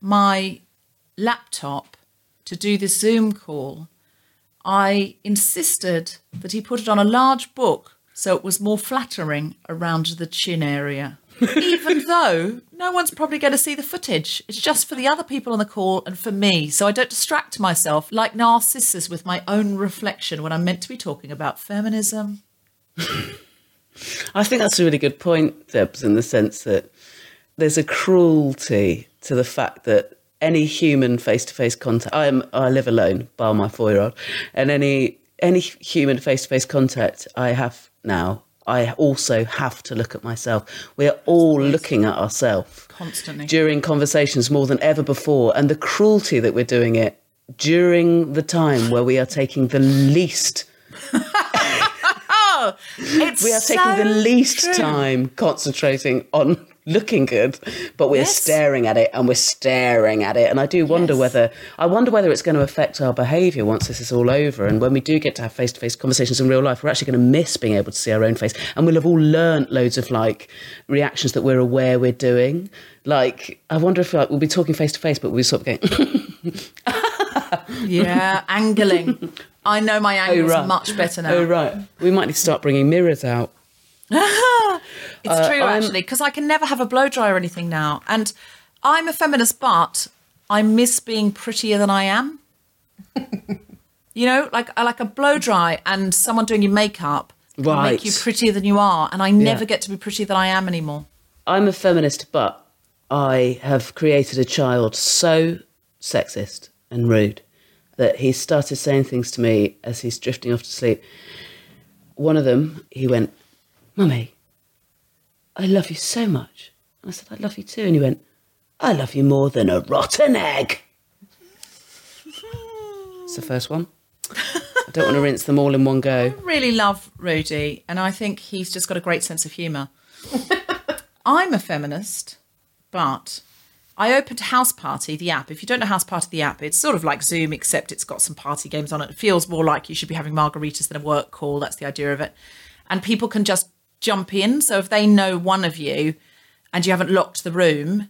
my laptop to do this Zoom call, I insisted that he put it on a large book so it was more flattering around the chin area. Even though no one's probably going to see the footage. It's just for the other people on the call and for me, so I don't distract myself like Narcissus with my own reflection when I'm meant to be talking about feminism. I think that's a really good point, Debs, in the sense that there's a cruelty to the fact that any human face-to-face contact. I am. I live alone, bar my four-year-old, and any any human face-to-face contact I have now, I also have to look at myself. We are all looking at ourselves Constantly. during conversations more than ever before, and the cruelty that we're doing it during the time where we are taking the least oh, It's we are taking the least true. time concentrating on looking good, but we're Yes. staring at it and we're staring at it. And I do wonder Yes. whether I wonder whether it's going to affect our behaviour once this is all over. And when we do get to have face to face conversations in real life, we're actually going to miss being able to see our own face. And we'll have all learnt loads of like reactions that we're aware we're doing. Like I wonder if like we'll be talking face to face, but we'll be sort of going. Yeah, angling. I know my oh, angles right. much better now. oh right, we might need to start bringing mirrors out. It's uh, true, I'm- actually, because I can never have a blow dry or anything now. And I'm a feminist, but I miss being prettier than I am. you know, like I like a blow dry and someone doing your makeup Right. make you prettier than you are, and I never get to be prettier than I am anymore. I'm a feminist, but I have created a child so sexist and rude that he started saying things to me as he's drifting off to sleep. One of them, he went, Mummy, I love you so much. And I said, I love you too. And he went, I love you more than a rotten egg. It's the first one. I don't want to rinse them all in one go. really love Rudy, and I think he's just got a great sense of humour. I'm a feminist, but I opened Houseparty, the app. If you don't know Houseparty, the app, it's sort of like Zoom, except it's got some party games on it. It feels more like you should be having margaritas than a work call. That's the idea of it. And people can just jump in. So if they know one of you and you haven't locked the room,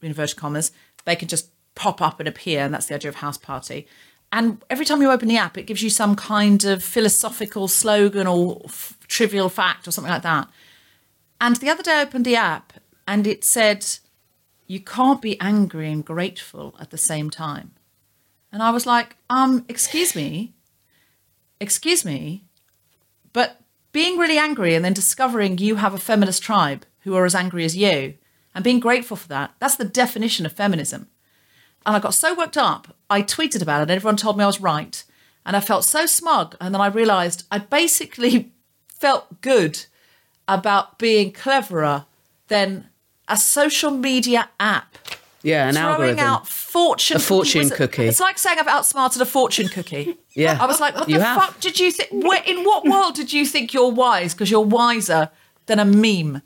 in inverted commas, they can just pop up and appear. And that's the idea of house party. And every time you open the app, it gives you some kind of philosophical slogan or f- trivial fact or something like that. And the other day I opened the app and it said, You can't be angry and grateful at the same time. And I was like, um, excuse me, excuse me, but being really angry and then discovering you have a feminist tribe who are as angry as you and being grateful for that, that's the definition of feminism. And I got so worked up, I tweeted about it and everyone told me I was right. And I felt so smug. And then I realized I basically felt good about being cleverer than a social media app Yeah, an throwing algorithm. out fortune A fortune was- cookie. It's like saying I've outsmarted a fortune cookie. Yeah. I was like, what the have. fuck did you think? Where, in what world did you think you're wise? Because you're wiser than a meme.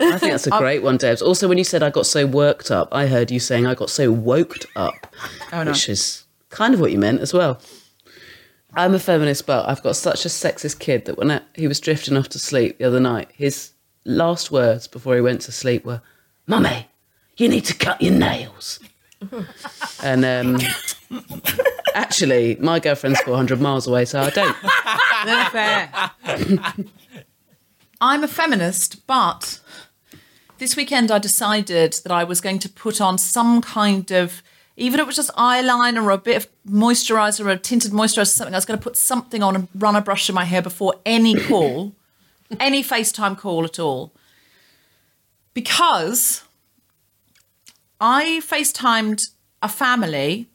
I think that's a great one, Debs. Also, when you said I got so worked up, I heard you saying I got so woked up, Oh, no. which is kind of what you meant as well. I'm a feminist, but I've got such a sexist kid that when I, he was drifting off to sleep the other night, his last words before he went to sleep were, "Mummy, you need to cut your nails." and um, actually, my girlfriend's 400 miles away, so I don't. I'm a feminist, but this weekend I decided that I was going to put on some kind of, even if it was just eyeliner or a bit of moisturizer or a tinted moisturizer or something, I was going to put something on and run a brush in my hair before any call, any FaceTime call at all. Because I FaceTimed a family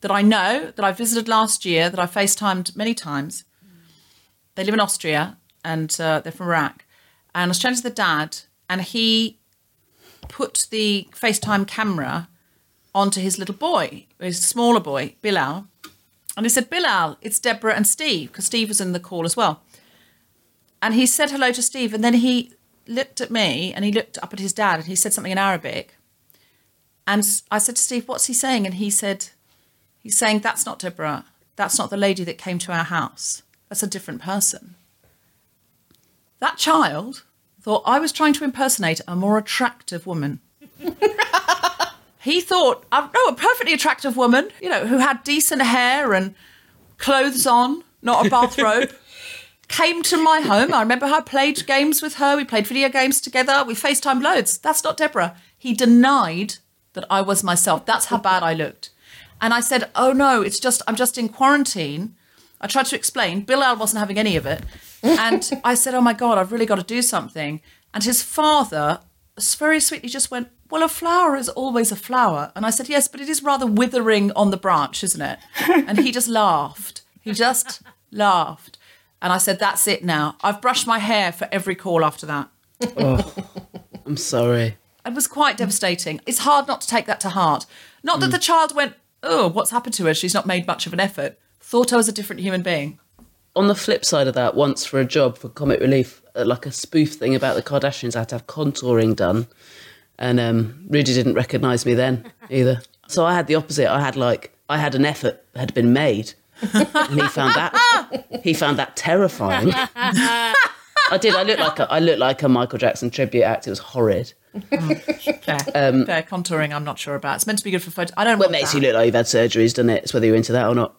that I know, that I visited last year, that I FaceTimed many times. They live in Austria and uh, they're from Iraq. And I was chatting to the dad, and he put the FaceTime camera onto his little boy, his smaller boy, Bilal. And he said, Bilal, it's Deborah and Steve, because Steve was in the call as well. And he said hello to Steve, and then he looked at me and he looked up at his dad and he said something in Arabic. And I said to Steve, What's he saying? And he said, He's saying, That's not Deborah. That's not the lady that came to our house. That's a different person. That child thought I was trying to impersonate a more attractive woman. he thought, no, a perfectly attractive woman, you know, who had decent hair and clothes on, not a bathrobe. Came to my home. I remember how I played games with her. We played video games together. We FaceTime loads. That's not Deborah. He denied that I was myself. That's how bad I looked. And I said, Oh no, it's just, I'm just in quarantine. I tried to explain. Bilal wasn't having any of it. And I said, Oh my God, I've really got to do something. And his father very sweetly just went, Well, a flower is always a flower. And I said, Yes, but it is rather withering on the branch, isn't it? And he just laughed. He just laughed. And I said, That's it now. I've brushed my hair for every call after that. Oh, I'm sorry. It was quite devastating. It's hard not to take that to heart. Not Mm. that the child went, Oh, what's happened to her? She's not made much of an effort. Thought I was a different human being. on the flip side of that, once for a job for Comic Relief, uh, like a spoof thing about the Kardashians, I had to have contouring done. And um, Rudy didn't recognise me then either. So I had the opposite. I had like, I had an effort had been made. And he found that, he found that terrifying. I did. I looked like a, I looked like a Michael Jackson tribute act. It was horrid. Fair. Fair contouring, I'm not sure about. It's meant to be good for photo. I don't What want makes that. you look like you've had surgeries, doesn't it? It's whether you're into that or not.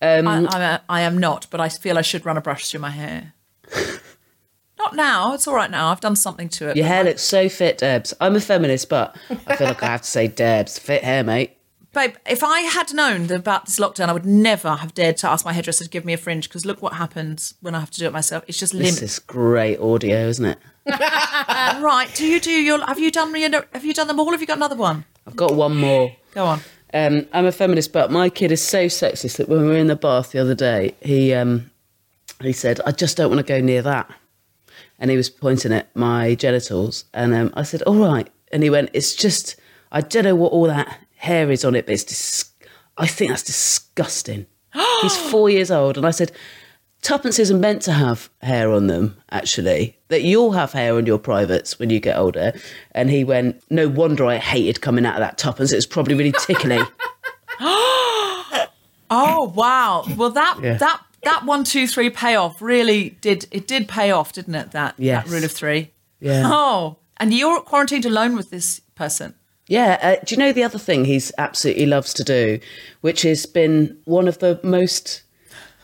Um, I, I'm a, I am not, but I feel I should run a brush through my hair. not now. It's all right now. I've done something to it. Your hair my- looks so fit, Debs. I'm a feminist, but I feel like I have to say Debs. Fit hair, mate. Babe, if I had known that about this lockdown, I would never have dared to ask my hairdresser to give me a fringe because look what happens when I have to do it myself. It's just This is great audio, isn't it? Right? Do you do your? Have you done? Have you done them all? Have you got another one? I've got one more. Go on. Um, I'm a feminist, but my kid is so sexist that when we were in the bath the other day, he um, he said, "I just don't want to go near that," and he was pointing at my genitals, and um, I said, "All right," and he went, "It's just I don't know what all that hair is on it, but it's dis- I think that's disgusting." He's four years old, and I said. Tuppence isn't meant to have hair on them, actually. That you'll have hair on your privates when you get older. And he went, No wonder I hated coming out of that Tuppence. It was probably really tickly. Oh wow! Well, that Yeah. that that one, two, three payoff really did it did pay off, didn't it? That Yes. that rule of three. Yeah. Oh, and you're quarantined alone with this person. Yeah. Uh, do you know the other thing he's absolutely loves to do, which has been one of the most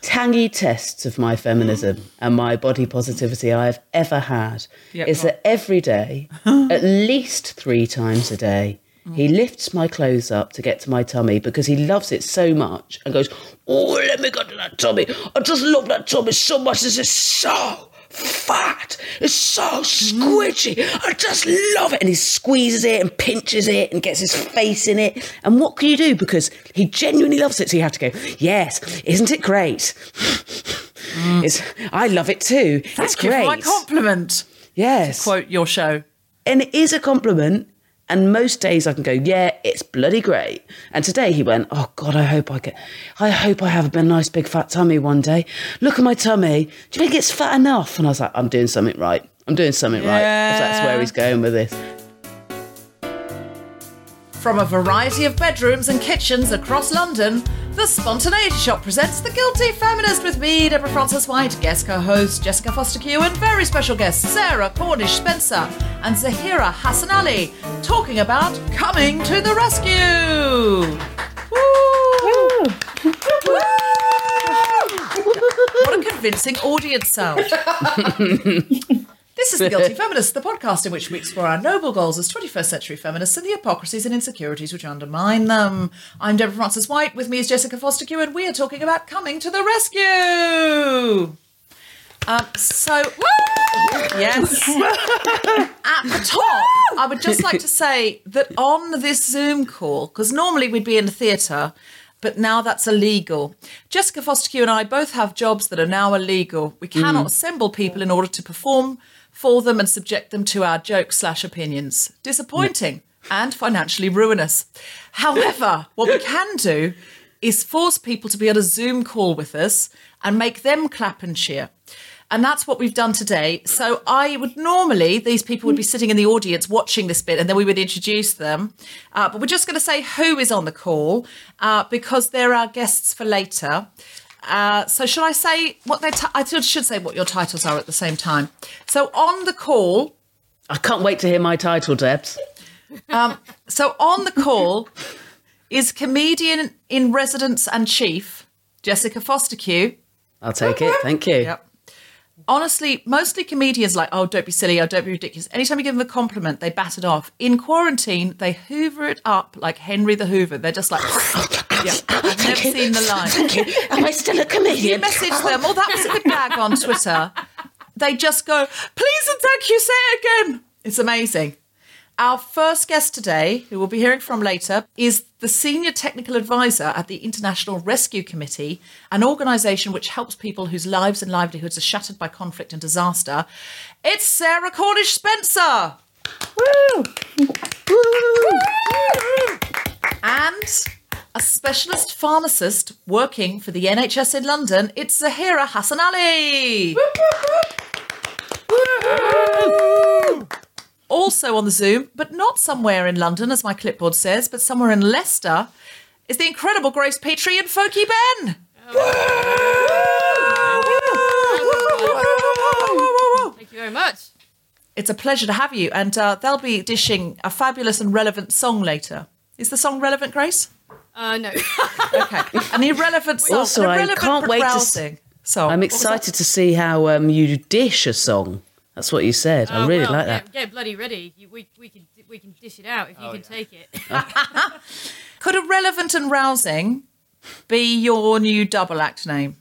tangy tests of my feminism mm. and my body positivity I've ever had, Yeah, is that every day, at least three times a day, he mm. lifts my clothes up to get to my tummy because he loves it so much and goes, Oh, let me go to that tummy. I just love that tummy so much. This is so fat. It's so squidgy. I just love it. And he squeezes it and pinches it and gets his face in it. And what can you do? Because he genuinely loves it. So you have to go, Yes, isn't it great? Mm. It's, I love it too. it's Thank you for my compliment. yes. Quote your show. And it is a compliment. And most days I can go, yeah, it's bloody great. And today he went, oh God, I hope I get, I hope I have a nice big fat tummy one day. Look at my tummy. Do you think it's fat enough? And I was like, I'm doing something right. I'm doing something right. If that's where he's going with this. From a variety of bedrooms and kitchens across London, the Spontaneity Shop presents The Guilty Feminist with me, Deborah Frances White, guest co-host Jessica Fostekew, and very special guests Sarah Cornish Spencer and Zaheera Hassanali, talking about coming to the rescue. Woo! Woo! What a convincing audience sound. This is The Guilty Feminist, the podcast in which we explore our noble goals as 21st century feminists and the hypocrisies and insecurities which undermine them. I'm Deborah Frances White, with me is Jessica Fostekew, and we are talking about coming to the rescue. Um, so, yes. At the top, I would just like to say that on this Zoom call, because normally we'd be in a theatre, but now that's illegal. Jessica Fostekew and I both have jobs that are now illegal. We cannot assemble people in order to perform for them and subject them to our jokes slash opinions. Disappointing and financially ruinous. However, what we can do is force people to be on a Zoom call with us and make them clap and cheer. And that's what we've done today. So I would normally, these people would be sitting in the audience watching this bit and then we would introduce them. Uh, but we're just going to say who is on the call uh, because they're our guests for later. Uh, so should I say what they? T- I should say what your titles are at the same time. So on the call, I can't wait to hear my title, Debs. so on the call is comedian in residence and chief Jessica Fostekew. I'll take it. Thank you. Yep. Honestly, mostly comedians like, oh, don't be silly, oh, don't be ridiculous. Anytime you give them a compliment, they bat it off. In quarantine, they hoover it up like Henry the Hoover. They're just like, yeah, I've never seen the line. Thank you. Am I still a comedian? You message uh-huh. them, oh, that was a good gag on Twitter. They just go, please and thank you, say it again. It's amazing. Our first guest today, who we'll be hearing from later, is the Senior Technical Advisor at the International Rescue Committee, an organisation which helps people whose lives and livelihoods are shattered by conflict and disaster. It's Sarah Cornish Spencer. Woo! Woo! Woo! And a specialist pharmacist working for the NHS in London, it's Zaheera Hassanali. Also on the Zoom, but not somewhere in London, as my clipboard says, but somewhere in Leicester, is the incredible Grace Petrie and Folky Ben. Thank you very much. It's a pleasure to have you, and uh, they'll be dishing a fabulous and relevant song later. Is the song relevant, Grace? Uh, no. Okay, an irrelevant song. Also, an I can't but wait to s- rousing song. I'm What was that? excited to see how um, you dish a song. That's what you said. I Oh, really well, like get, that. Get bloody ready. You, we, we can we can dish it out if Oh, you can take it. Could irrelevant and rousing be your new double act name?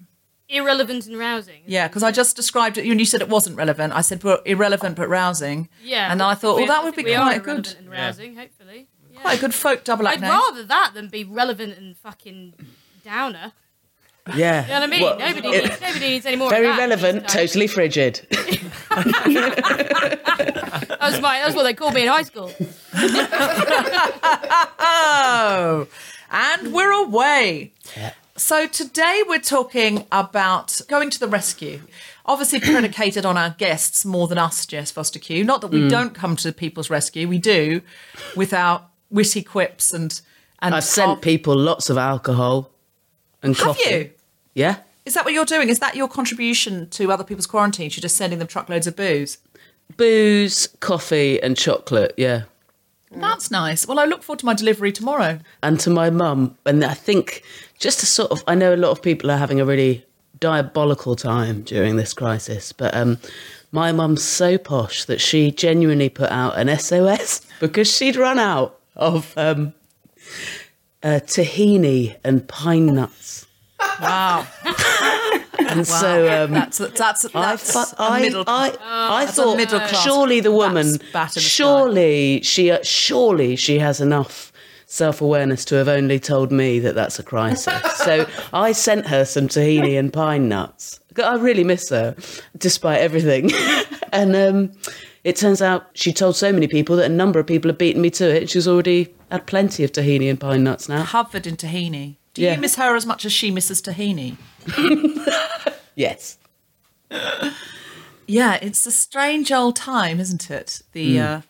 Irrelevant and rousing. Yeah, because I just described it, and you said it wasn't relevant. I said well, irrelevant but rousing. Yeah. and I thought, we- well, that would be think we are quite a irrelevant good, and rousing. Hopefully. Yeah. quite a good folk double act I'd name. rather that than be relevant and fucking downer. Yeah. You know what I mean? Well, nobody, it- needs, nobody needs any more. very of that. relevant, totally frigid. That was my. That was what they called me in high school. Oh, and we're away. So today we're talking about going to the rescue. Obviously predicated on our guests more than us, Jess Fostekew. Not that we Mm. don't come to people's rescue, we do, with our witty quips and and I've sent people lots of alcohol and Have coffee. you? Yeah. Is that what you're doing? Is that your contribution to other people's quarantines? You're just sending them truckloads of booze? Booze, coffee, and chocolate. Yeah. That's nice. Well, I look forward to my delivery tomorrow. and to my mum. And I think just to sort of, I know a lot of people are having a really diabolical time during this crisis, but um, my mum's so posh that she genuinely put out an SOS because she'd run out of um, uh, tahini and pine nuts. Wow. And so um, That's that's that's, I, that's fu- a I, middle. I, I That's a thought middle class surely the woman, bats bat in the sky. surely she, uh, surely she has enough self-awareness to have only told me that that's a crisis. so I sent her some tahini and pine nuts. I really miss her, despite everything. and um, it turns out she told so many people that a number of people have beaten me to it. She's already had plenty of tahini and pine nuts now. covered in tahini. Do Yeah. you miss her as much as she misses tahini? Yes. Yeah, it's a strange old time, isn't it? The uh,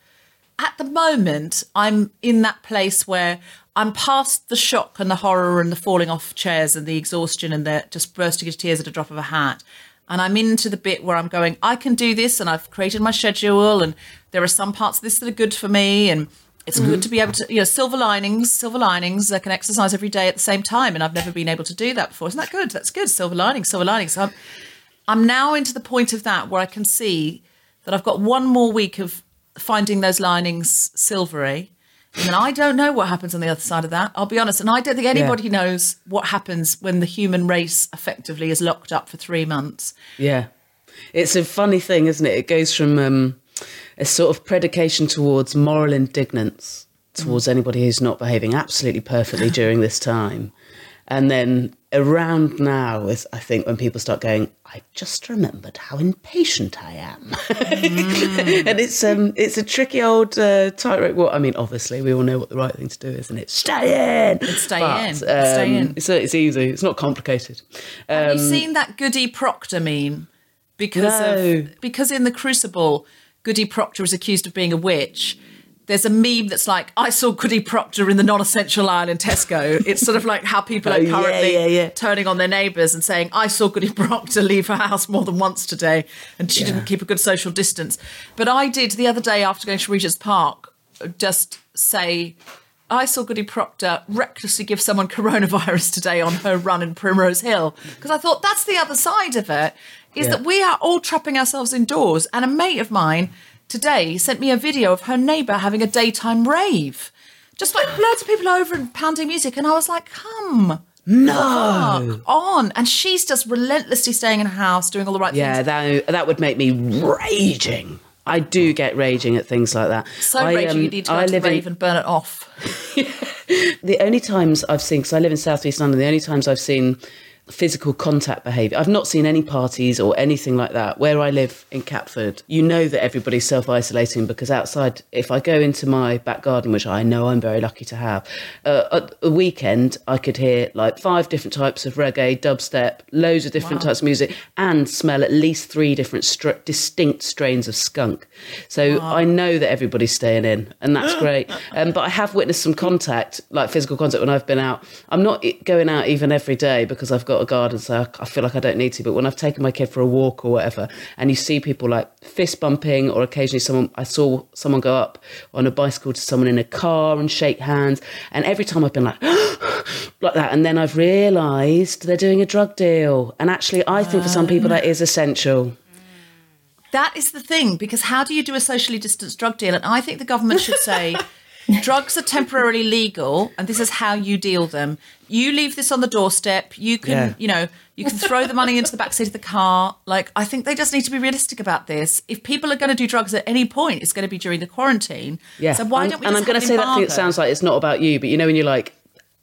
at the moment, I'm in that place where I'm past the shock and the horror and the falling off chairs and the exhaustion and the just bursting into tears at a drop of a hat. And I'm into the bit where I'm going, I can do this, and I've created my schedule, and there are some parts of this that are good for me, and it's good to be able to, you know, silver linings, silver linings. I can exercise every day at the same time, and I've never been able to do that before. Isn't that good? That's good. Silver linings, silver linings. So I'm, I'm now into the point of that where I can see that I've got one more week of finding those linings silvery. And I don't know what happens on the other side of that. I'll be honest. And I don't think anybody knows what happens when the human race effectively is locked up for three months. Yeah. It's a funny thing, isn't it? It goes from um, a sort of predication towards moral indignance towards anybody who's not behaving absolutely perfectly during this time. And then around now is, I think, when people start going, I just remembered how impatient I am. and it's um, it's a tricky old uh, tightrope. Well, I mean, obviously, we all know what the right thing to do is, and it's stay in. It's stay in. Stay in. It's, it's easy. It's not complicated. Have Um, you seen that Goody Proctor meme? Because No. of because in the Crucible, Goody Proctor is accused of being a witch. There's a meme that's like, I saw Goody Proctor in the non-essential aisle in Tesco. It's sort of like how people Oh, are currently yeah, yeah. turning on their neighbours and saying, I saw Goody Proctor leave her house more than once today, and she didn't keep a good social distance. But I did the other day after going to Regent's Park, uh, just say, I saw Goody Proctor recklessly give someone coronavirus today on her run in Primrose Hill because I thought that's the other side of it is Yeah. that we are all trapping ourselves indoors. And a mate of mine today sent me a video of her neighbour having a daytime rave, just like loads of people over and pounding music, and I was like, come. No, on, and she's just relentlessly staying in her house, doing all the right Yeah, things. Yeah, that that would make me raging. I do get raging at things like that. So I, raging, um, you need to go I to live rave in, and burn it off. the only times I've seen because I live in southeast London. The only times I've seen physical contact behaviour. I've not seen any parties or anything like that. Where I live in Catford, you know that everybody's self isolating because outside, if I go into my back garden, which I know I'm very lucky to have, uh, at a weekend I could hear like five different types of reggae, dubstep, loads of different types of music, and smell at least three different str- distinct strains of skunk. So I know that everybody's staying in, and that's great. Um, but I have witnessed some contact, like physical contact, when I've been out. I'm not going out even every day because I've got a garden, so I- I feel like I don't need to. But when I've taken my kid for a walk or whatever, and you see people like fist bumping, or occasionally someone, I saw someone go up on a bicycle to someone in a car and shake hands, and every time I've been like, like that, and then I've realised they're doing a drug deal, and actually, I think for some people that is essential. That is the thing, because how do you do a socially distanced drug deal? And I think the government should say drugs are temporarily legal and this is how you deal them. You leave this on the doorstep. You can, Yeah. you know, you can throw the money into the backseat of the car. Like, I think they just need to be realistic about this. If people are going to do drugs at any point, it's going to be during the quarantine. Yeah. So why and, don't we And just I'm going to say that thing embargo? sounds like it's not about you, but you know when you're like,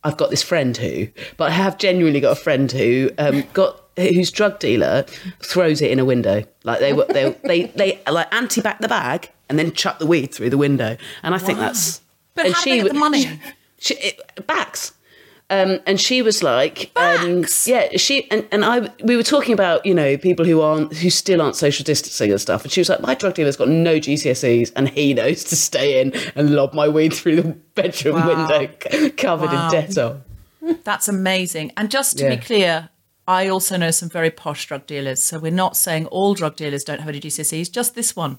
I've got this friend who, but I have genuinely got a friend who um, got whose drug dealer throws it in a window. Like they were they they they like anti back the bag and then chuck the weed through the window. And I think that's. But and how do they get the money? She, she, it, backs. Um, and she was like, um, yeah, she and, and I. We were talking about you know people who aren't who still aren't social distancing and stuff. And she was like, my drug dealer's got no GCSEs and he knows to stay in and lob my weed through the bedroom Wow. window c- covered Wow. in Dettol. That's amazing. And just to Yeah. be clear, I also know some very posh drug dealers. So we're not saying all drug dealers don't have any GCSEs, just this one.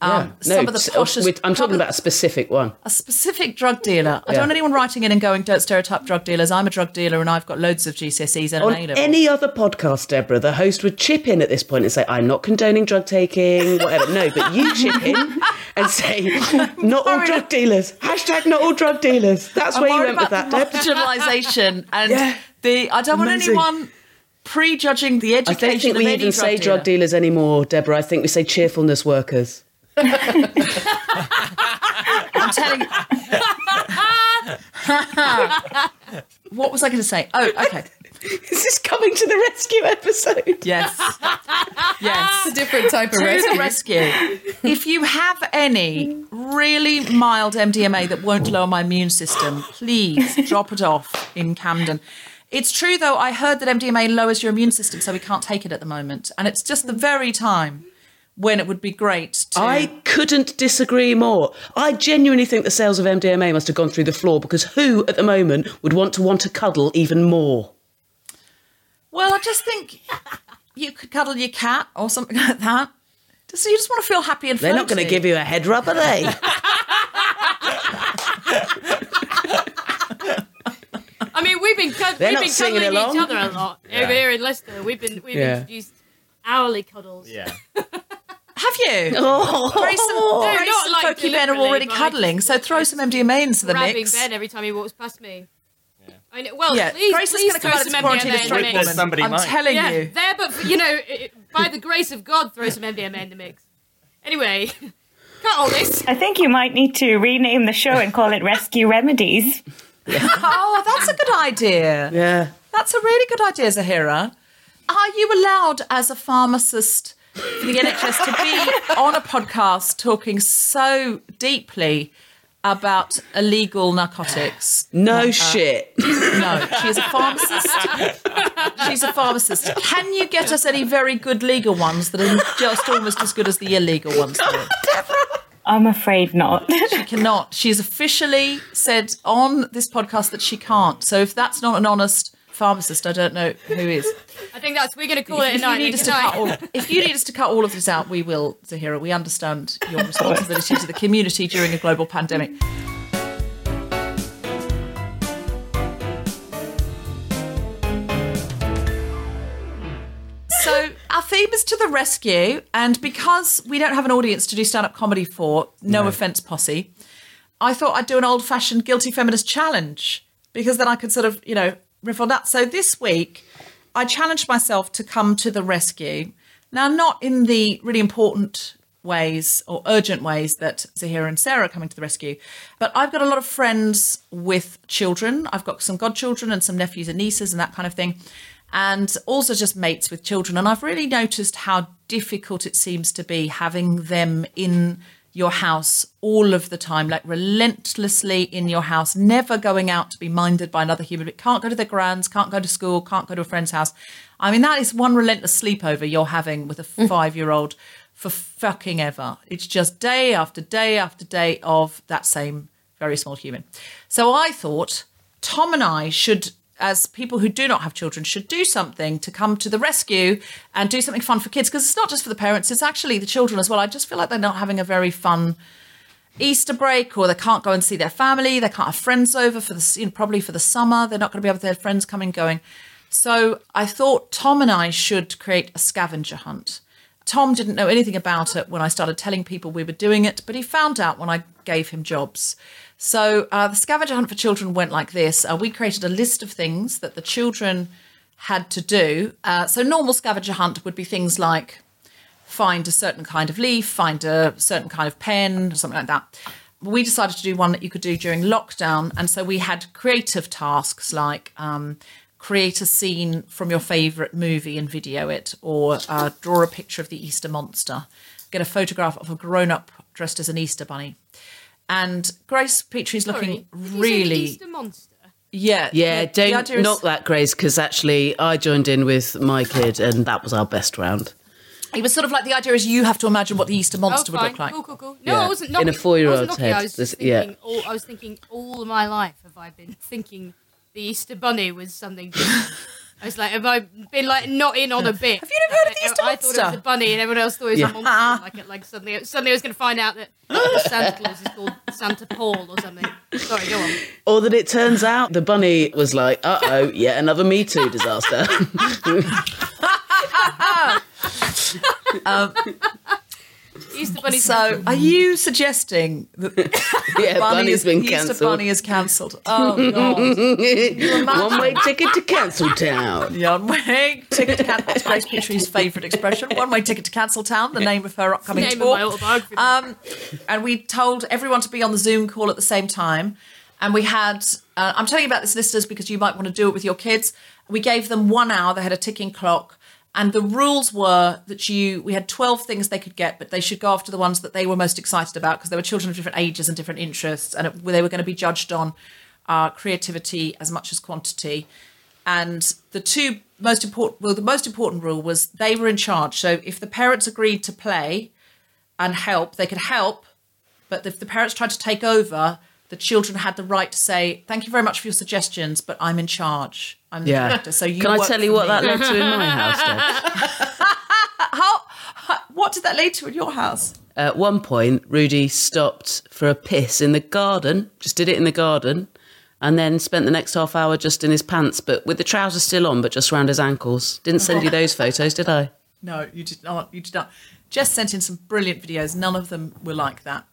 Um, no, some of the poshest, with- I'm talking about a specific one. a specific drug dealer. I Yeah. don't want anyone writing in and going, "Don't stereotype drug dealers." I'm a drug dealer and I've got loads of GCSEs and On an any other podcast, Deborah, the host would chip in at this point and say, I'm not condoning drug taking, whatever. No, but you chip in and say, not all drug dealers. Hashtag not all drug dealers. That's I'm where you went with that, Deb. marginalisation and Yeah. the. I don't Amazing. want anyone prejudging the education. I don't think of we even drug say drug dealers anymore, Deborah. I think we say cheerfulness workers. I'm telling you. what was I going to say? Oh, okay. Is this coming to the rescue episode? Yes. Yes. It's a different type of rescue. rescue. If you have any really mild MDMA that won't lower my immune system, please drop it off in Camden. It's true though, I heard that MDMA lowers your immune system, so we can't take it at the moment. And it's just the very time when it would be great to. I couldn't disagree more. I genuinely think the sales of MDMA must have gone through the floor because who at the moment would want to want to cuddle even more? Well, I just think you could cuddle your cat or something like that. Just, you just want to feel happy and They're not going to give you a head rub, are they? I mean, we've been cud- we've been cuddling along. each other a lot over here in Leicester. We've been we've Yeah. introduced hourly cuddles. Yeah. Have you? Oh. Grace and, Grace not and like Folky Ben are already but I cuddling, so throw some MDMA into the grabbing mix. Ben every time he walks past me. I know. Well, Yeah, please, Grace is please going to throw come out some as quarantine MDMA as in the woman. mix. Somebody I'm might. telling Yeah, you. there, but you know, it- by the grace of God, throw some MDMA in the mix. Anyway, cut all this. I think you might need to rename the show and call it Rescue Remedies. Oh, that's a good idea. yeah. That's a really good idea, Zaheera. Are you allowed as a pharmacist for the NHS to be on a podcast talking so deeply about illegal narcotics? No shit. No, she's a pharmacist. She's a pharmacist. Can you get us any very good legal ones that are just almost as good as the illegal ones? I'm afraid not. She cannot. She's officially said on this podcast that she can't. So if that's not an honest pharmacist, I don't know who is. I think that's we're going to call it a If you, night. need us to cut all, if you need us to cut all of this out, we will, Zaheera. We understand your responsibility to the community during a global pandemic. So our theme is to the rescue, and because we don't have an audience to do stand-up comedy for, no, offense, posse, I thought I'd do an old-fashioned guilty feminist challenge because then I could sort of, you know, that. So this week, I challenged myself to come to the rescue. Now, not in the really important ways or urgent ways that Zaheera and Sarah are coming to the rescue, but I've got a lot of friends with children. I've got some godchildren and some nephews and nieces and that kind of thing. And also just mates with children. And I've really noticed how difficult it seems to be having them in your house all of the time, like relentlessly in your house, never going out to be minded by another human. being. Can't go to the grands, can't go to school, can't go to a friend's house. I mean, that is one relentless sleepover you're having with a mm. five year old for fucking ever. It's just day after day after day of that same very small human. So I thought Tom and I should as people who do not have children should do something to come to the rescue and do something fun for kids because it's not just for the parents it's actually the children as well i just feel like they're not having a very fun easter break or they can't go and see their family they can't have friends over for the you know, probably for the summer they're not going to be able to have friends coming going so i thought tom and i should create a scavenger hunt tom didn't know anything about it when i started telling people we were doing it but he found out when i gave him jobs so uh, the scavenger hunt for children went like this. Uh, we created a list of things that the children had to do. Uh, so normal scavenger hunt would be things like find a certain kind of leaf, find a certain kind of pen, something like that. We decided to do one that you could do during lockdown, and so we had creative tasks like um, create a scene from your favourite movie and video it, or uh, draw a picture of the Easter monster, get a photograph of a grown-up dressed as an Easter bunny. And Grace Petrie's looking Sorry, did you say the really, Easter monster. yeah, Yeah, the don't is- knock that, Grace, because actually I joined in with my kid and that was our best round. It was sort of like the idea is you have to imagine what the Easter Oh, monster would look like. Cool, cool, cool. No, Yeah. I wasn't In a four-year-old's I wasn't head, I was there's- just yeah. thinking. All, I was thinking all my life have I been thinking the Easter bunny was something. different. I was like, have I been like not in on a bit? Have you ever heard of the Easter I thought it was monster? a bunny, and everyone else thought it was Yeah. a monster. Ah. Like, it- like suddenly, suddenly I was going to find out that Santa Claus is called Santa Paul or something. Sorry, go on. Or that it turns out the bunny was like, uh oh, yet another Me Too disaster. Easter bunny. So, are you suggesting that yeah, bunny bunny's is, been Easter cancelled. bunny is cancelled? Oh god! One way ticket to Cancel Town. One way ticket to cancel. That's Grace Petrie's favourite expression. One way ticket to cancel town. The name of her upcoming Name of tour. my autobiography. Um, and we told everyone to be on the Zoom call at the same time. And we had, uh, I'm telling you about this, listeners, because you might want to do it with your kids. We gave them one hour, they had a ticking clock. And the rules were that you, we had 12 things they could get, but they should go after the ones that they were most excited about because they were children of different ages and different interests. And it, they were going to be judged on uh, creativity as much as quantity. And the two most important, well, the most important rule was they were in charge. So if the parents agreed to play and help, they could help, but if the parents tried to take over, the children had the right to say, "Thank you very much for your suggestions, but I'm in charge. I'm the Yeah. director." So you Can I tell you what me." that led to in my house, How, how? What did that lead to in your house? At one point, Rudy stopped for a piss in the garden, just did it in the garden, and then spent the next half hour just in his pants, but with the trousers still on, but just around his ankles. Didn't send you those photos, did I? No, you did not. You did not. Jess sent in some brilliant videos. None of them were like that,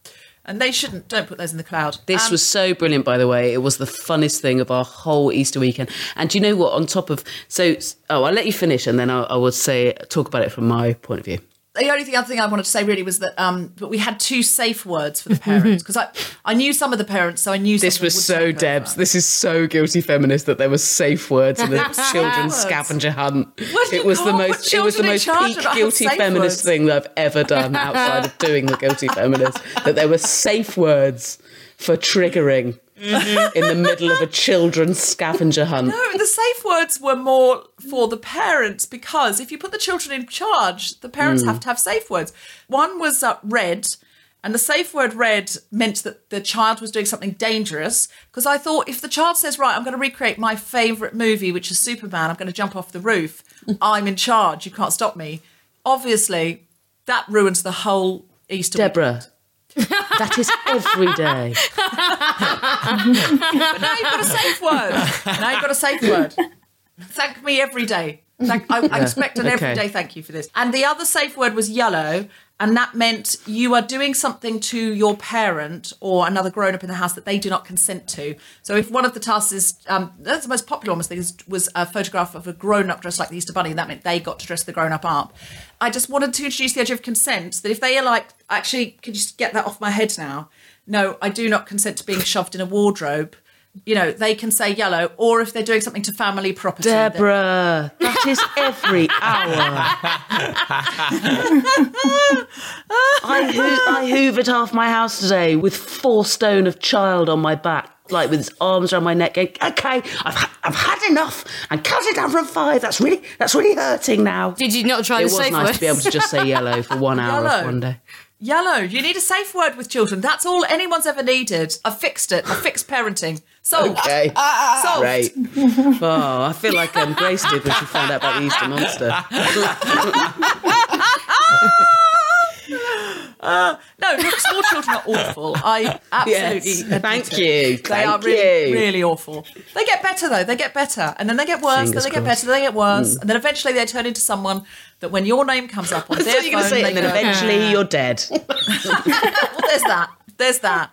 and they shouldn't. Don't put those in the cloud. This Um, was so brilliant, by the way. It was the funnest thing of our whole Easter weekend. And do you know what? On top of so, oh, I'll let you finish, and then I, I will say talk about it from my point of view. The only thing other thing I wanted to say really was that um, but we had two safe words for the parents because I I knew some of the parents, so I knew This was so take over. Debs. This is so guilty feminist that there were safe words in the children's scavenger hunt. It was the most. It was the most peak and not have guilty feminist words? thing that I've ever done outside of doing the guilty feminist. That there were safe words for triggering Mm-hmm. in the middle of a children's scavenger hunt. No, the safe words were more for the parents because if you put the children in charge, the parents Mm. have to have safe words. One was uh, red, and the safe word red meant that the child was doing something dangerous. Because I thought if the child says, Right, I'm going to recreate my favourite movie, which is Superman, I'm going to jump off the roof, I'm in charge, you can't stop me. Obviously, that ruins the whole Easter Deborah, that is every day. But now you've got a safe word. Now you've got a safe word. Thank me every day. Thank, I, I expect an okay. everyday thank you for this. And the other safe word was yellow, and that meant you are doing something to your parent or another grown up in the house that they do not consent to. So if one of the tasks is, um, that's the most popular one was, things- was a photograph of a grown up dressed like the Easter Bunny, and that meant they got to dress the grown up up. I just wanted to introduce the idea of consent that if they are like, actually, can you just get that off my head now? No, I do not consent to being shoved in a wardrobe. You know, they can say yellow, or if they're doing something to family property. then- Deborah, that is every hour. I, hoo- I hoovered half my house today with four stone of child on my back, like with his arms around my neck. Going, okay, I've, ha- I've had enough, and cut it down from five. That's really that's really hurting now. Did you not try to get it the was safe nice words? to be able to just say yellow for one hour Yellow. of one day. Yellow. You need a safe word with children. That's all anyone's ever needed. I fixed it. I fixed parenting. Solved. Okay, uh, uh, Solved. great. Oh, I feel like um, Grace did when she found out about the Easter monster. Uh, no, look, small children are awful. I absolutely. Yes. Thank it. you. They Thank are really, you. really awful. They get better though. They get better, and then they get worse. Fingers then they get better. Then they get worse, hmm. and then eventually they turn into someone that when your name comes up on I their thought you were phone, say, they and then go, eventually ah. you're dead. well, there's that. There's that.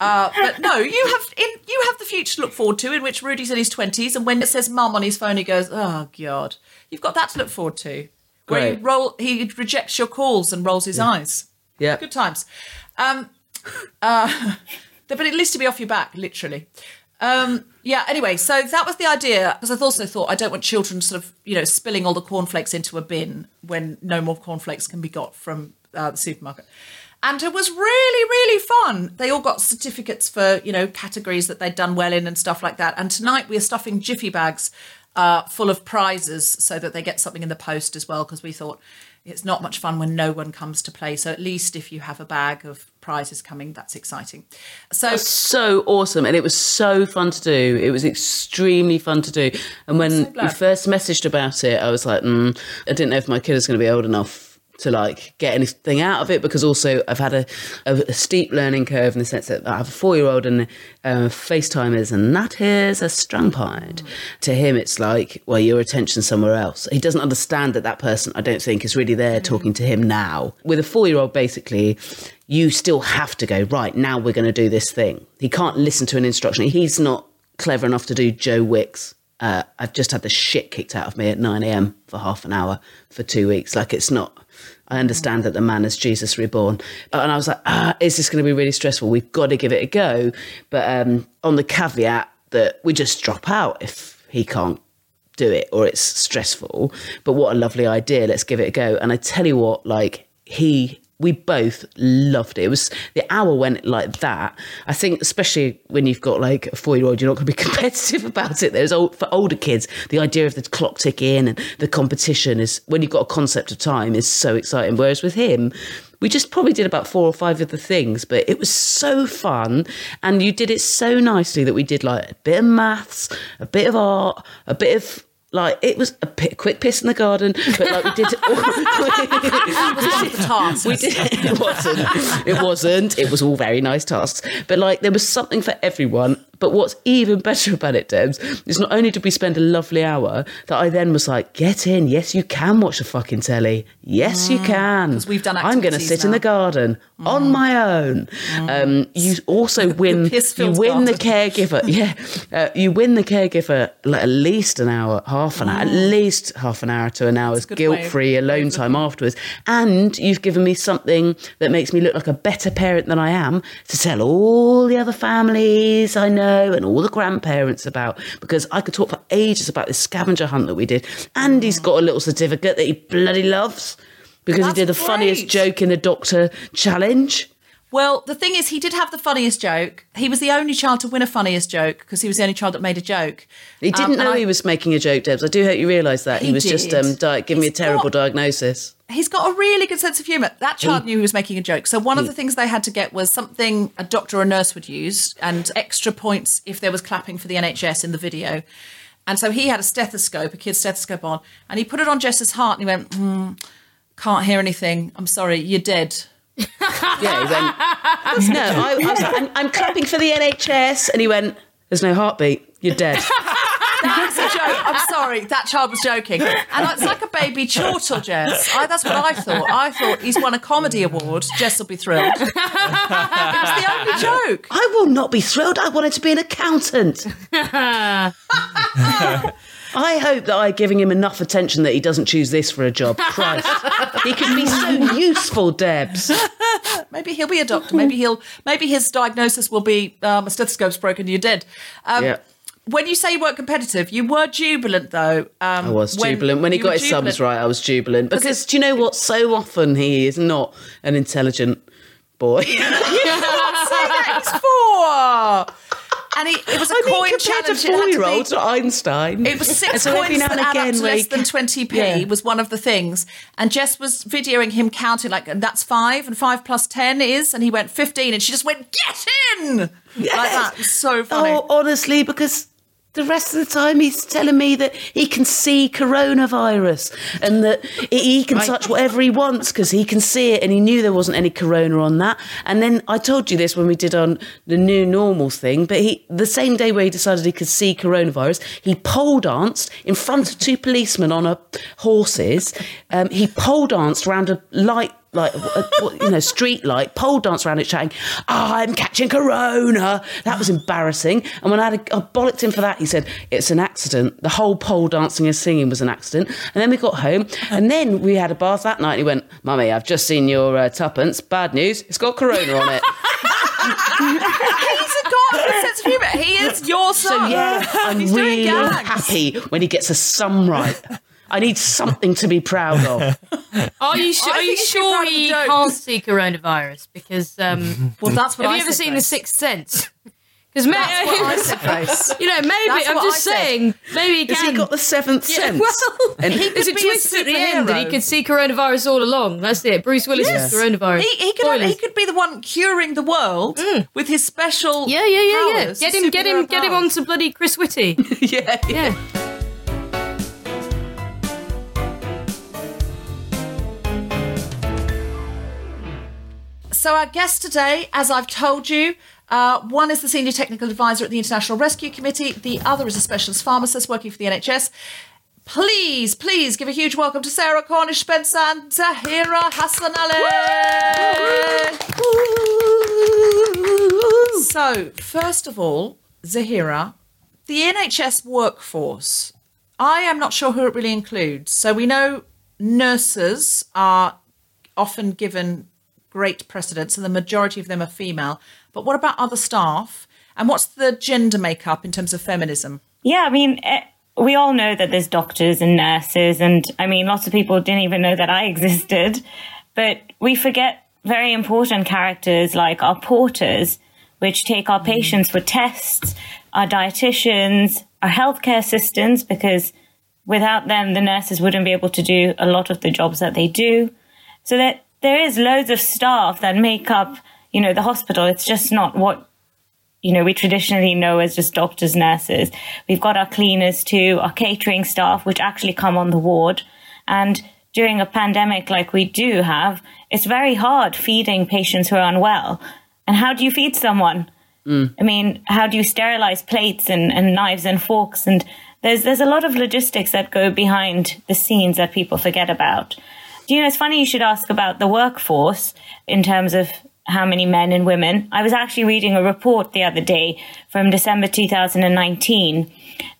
Uh, but no, you have in you have the future to look forward to, in which Rudy's in his twenties, and when it says "mum" on his phone, he goes, "Oh God!" You've got that to look forward to. Where he roll, he rejects your calls and rolls his eyes. Yeah. Good times. Um, uh, but at least to be off your back, literally. Um, yeah. Anyway, so that was the idea because I've also thought I don't want children sort of you know spilling all the cornflakes into a bin when no more cornflakes can be got from uh, the supermarket. And it was really, really fun. They all got certificates for you know categories that they'd done well in and stuff like that. And tonight we are stuffing jiffy bags uh, full of prizes so that they get something in the post as well because we thought it's not much fun when no one comes to play. So at least if you have a bag of prizes coming, that's exciting. So was so awesome and it was so fun to do. It was extremely fun to do. And when glad. you first messaged about it, I was like, mm, I didn't know if my kid was going to be old enough to like get anything out of it because also I've had a, a, a steep learning curve in the sense that I have a four year old and uh, FaceTimers and that is a strong point. To him, it's like, well, your attention's somewhere else. He doesn't understand that that person, I don't think, is really there talking to him now. With a four year old, basically, you still have to go, right, now we're going to do this thing. He can't listen to an instruction. He's not clever enough to do Joe Wicks. Uh, I've just had the shit kicked out of me at 9 a.m. for half an hour for two weeks. Like, it's not. I understand that the man is Jesus reborn. And I was like, ah, is this going to be really stressful? We've got to give it a go. But um, on the caveat that we just drop out if he can't do it or it's stressful. But what a lovely idea. Let's give it a go. And I tell you what, like, he we both loved it. It was the hour went like that. I think, especially when you've got like a four year old, you're not going to be competitive about it. There's old, for older kids, the idea of the clock ticking and the competition is when you've got a concept of time is so exciting. Whereas with him, we just probably did about four or five of the things, but it was so fun. And you did it so nicely that we did like a bit of maths, a bit of art, a bit of like it was a quick piss in the garden, but like we did. was the tasks. We did. It wasn't. It wasn't. It was all very nice tasks, but like there was something for everyone. But what's even better about it, Debs, is not only did we spend a lovely hour, that I then was like, get in. Yes, you can watch the fucking telly. Yes, you can. 'Cause we've done I'm going to sit in the garden on my own. Um, you also win. you win the caregiver. Yeah, uh, you win the caregiver like at least an hour, half an hour, at least half an hour to an hour's good guilt-free alone time afterwards. And you've given me something that makes me look like a better parent than I am to tell all the other families I know and all the grandparents about because I could talk for ages about this scavenger hunt that we did. And he's got a little certificate that he bloody loves because he did the funniest joke in the Doctor challenge. Well, the thing is, he did have the funniest joke. He was the only child to win a funniest joke because he was the only child that made a joke. He didn't Um, know I- he was making a joke, Debs. I do hope you realise that. He, He was just did. um, di- giving me a terrible diagnosis. He's got a really good sense of humour. That child knew he was making a joke. So one of the things they had to get was something a doctor or a nurse would use, and extra points if there was clapping for the NHS in the video. And so he had a stethoscope, a kid's stethoscope on, and he put it on Jess's heart, and he went, hmm, "Can't hear anything. I'm sorry, you're dead." Yeah, he went, no, I, I was like, I'm, I'm clapping for the NHS. And he went, there's no heartbeat. You're dead. That's a joke. I'm sorry, that child was joking, and it's like a baby chortle, Jess. I, that's what I thought. I thought he's won a comedy award. Jess will be thrilled. it was the only joke. I will not be thrilled. I wanted to be an accountant. I hope that I'm giving him enough attention that he doesn't choose this for a job. Christ. he could be so useful, Debs. Maybe he'll be a doctor. Maybe he'll. Maybe his diagnosis will be um, a stethoscope's broken. You're dead. Um, Yeah. When you say you weren't competitive, you were jubilant though. Um, I was jubilant. When he got his jubilant. sums right, I was jubilant. Because do you know what? So often he is not an intelligent boy. Say that he's four. And he, it was a I coin challenge. to it to not Einstein. It was six And so coins that and add up again to less than 20p Yeah. was one of the things. And Jess was videoing him counting, like, that's five, and five plus 10 is. And he went 15, and she just went, get in! Like that. So funny. Oh, honestly, because the rest of the time he's telling me that he can see coronavirus and that he- can touch whatever he wants because he can see it and he knew there wasn't any corona on that. And then I told you this when we did on the new normal thing, but he the same day where he decided he could see coronavirus, he pole danced in front of two policemen on a horses. Um, he pole danced around a light like uh, what- you know, street light, pole dance around it, shouting, "I'm catching corona." That was embarrassing. And when I, had a, I bollocked him for that, he said, "It's an accident. The whole pole dancing and singing was an accident." And then we got home, and then we had a bath that night. And he went, "Mummy, I've just seen your uh, tuppence. Bad news. It's got corona on it." He's got a sense of humour. He is your son. so yeah, I'm He's really happy when he gets a sum right. I need something to be proud of. Are you sure? Are you think you sure proud of the he can't see coronavirus? Because um, Well, that's what I have I you ever seen though. The Sixth Sense? Because That's what I said, Grace. you know, maybe That's I'm just I saying, maybe he Has he got the seventh yeah, sense? well, And- He there's a could be a twist at the end that he superhero. could see coronavirus all along. That's it. Bruce Willis Yes. is coronavirus. He, he could Spoilers. he could be the one curing the world with his special yeah, yeah, yeah, yeah. Get him, get him, superhero get him powers. on to bloody Chris Whitty. yeah, Yeah. So our guest today, as I've told you, uh, one is the senior technical advisor at the International Rescue Committee. The other is a specialist pharmacist working for the NHS. Please, please give a huge welcome to Sarah Cornish Spencer and Zaheera Hassanali. So, first of all, Zaheera, the NHS workforce, I am not sure who it really includes. So we know nurses are often given great precedence, and the majority of them are female. But what about other staff? And what's the gender makeup in terms of feminism? Yeah, I mean, eh, we all know that there's doctors and nurses, and I mean, lots of people didn't even know that I existed. But we forget very important characters like our porters, which take our patients for tests, our dietitians, our healthcare assistants, because without them, the nurses wouldn't be able to do a lot of the jobs that they do. So that there is loads of staff that make up, you know, the hospital. It's just not what you know, we traditionally know as just doctors, nurses. We've got our cleaners too, our catering staff, which actually come on the ward. And during a pandemic like we do have, it's very hard feeding patients who are unwell. And how do you feed someone? Mm. I mean, how do you sterilize plates and, and knives and forks? And there's there's a lot of logistics that go behind the scenes that people forget about. Do you know, it's funny you should ask about the workforce in terms of how many men and women. I was actually reading a report the other day from December 2019,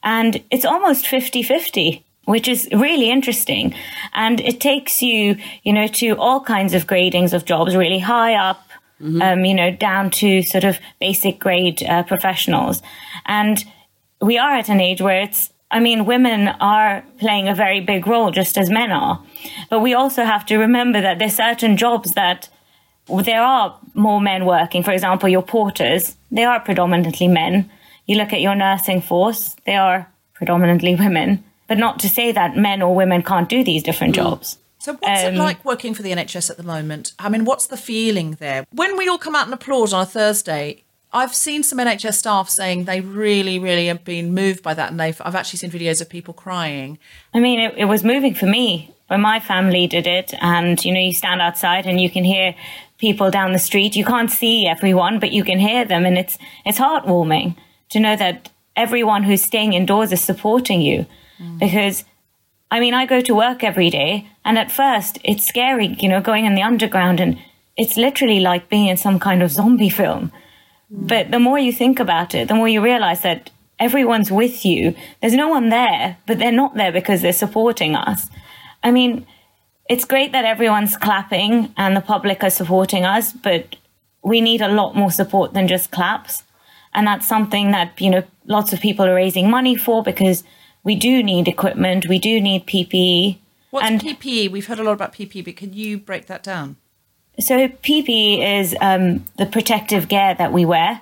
and it's almost 50 50, which is really interesting. And it takes you, you know, to all kinds of gradings of jobs, really high up. Um, you know, down to sort of basic grade uh, professionals. And we are at an age where it's I mean, women are playing a very big role just as men are. But we also have to remember that there's certain jobs that there are more men working. For example, your porters, they are predominantly men. You look at your nursing force, they are predominantly women. But not to say that men or women can't do these different jobs. So, what's it Um, like working for the NHS at the moment? I mean, what's the feeling there? When we all come out and applaud on a Thursday, I've seen some NHS staff saying they really, really have been moved by that, and they've. I've actually seen videos of people crying. I mean, it, it was moving for me when my family did it. And, you know, you stand outside and you can hear people down the street. You can't see everyone, but you can hear them. And it's, it's heartwarming to know that everyone who's staying indoors is supporting you. Mm. Because, I mean, I go to work every day. And at first, it's scary, you know, going in the underground. And it's literally like being in some kind of zombie film. But the more you think about it, the more you realize that everyone's with you. There's no one there, but they're not there because they're supporting us. I mean, it's great that everyone's clapping and the public are supporting us, but we need a lot more support than just claps. And that's something that, you know, lots of people are raising money for because we do need equipment, we do need PPE. What's and PPE? We've heard a lot about PPE, but can you break that down? So PPE is um, the protective gear that we wear.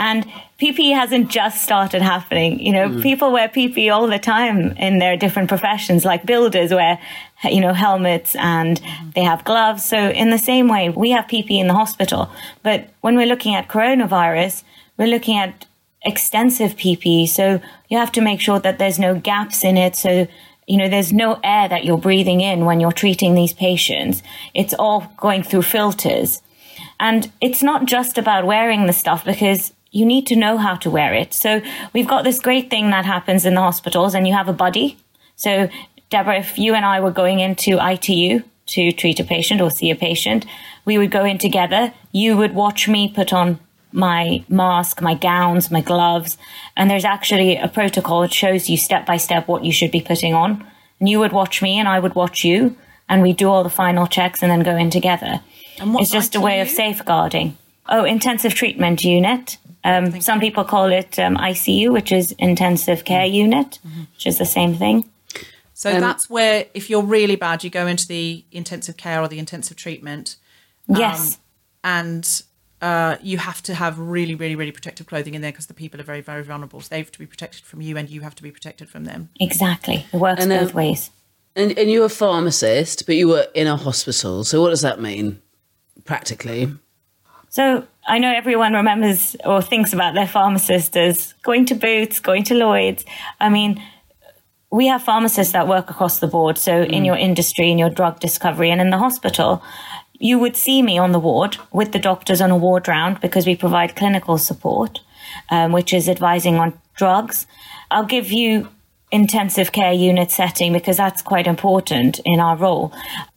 And PPE hasn't just started happening. You know, people wear PPE all the time in their different professions, like builders wear, you know, helmets and they have gloves. So in the same way, we have PPE in the hospital. But when we're looking at coronavirus, we're looking at extensive PPE. So you have to make sure that there's no gaps in it. So you know, there's no air that you're breathing in when you're treating these patients. It's all going through filters. And it's not just about wearing the stuff because you need to know how to wear it. So we've got this great thing that happens in the hospitals and you have a buddy. So Deborah, if you and I were going into ITU to treat a patient or see a patient, we would go in together. You would watch me put on my mask, my gowns, my gloves. And there's actually a protocol that shows you step by step what you should be putting on. And you would watch me and I would watch you and we do all the final checks and then go in together. It's just a way of safeguarding. Oh, intensive treatment unit. Um, some people call it um, ICU, which is intensive care unit, which is the same thing. So that's where, if you're really bad, you go into the intensive care or the intensive treatment. Yes. Um, and uh, you have to have really, really, really protective clothing in there because the people are very, very vulnerable. So they have to be protected from you, and you have to be protected from them. Exactly. It works And, uh, both ways. And, and you're a pharmacist, but you were in a hospital. So what does that mean practically? So I know everyone remembers or thinks about their pharmacist as going to Boots, going to Lloyd's. I mean, we have pharmacists that work across the board. So in your industry, in your drug discovery, and in the hospital, you would see me on the ward with the doctors on a ward round because we provide clinical support, um, which is advising on drugs. I'll give you intensive care unit setting because that's quite important in our role.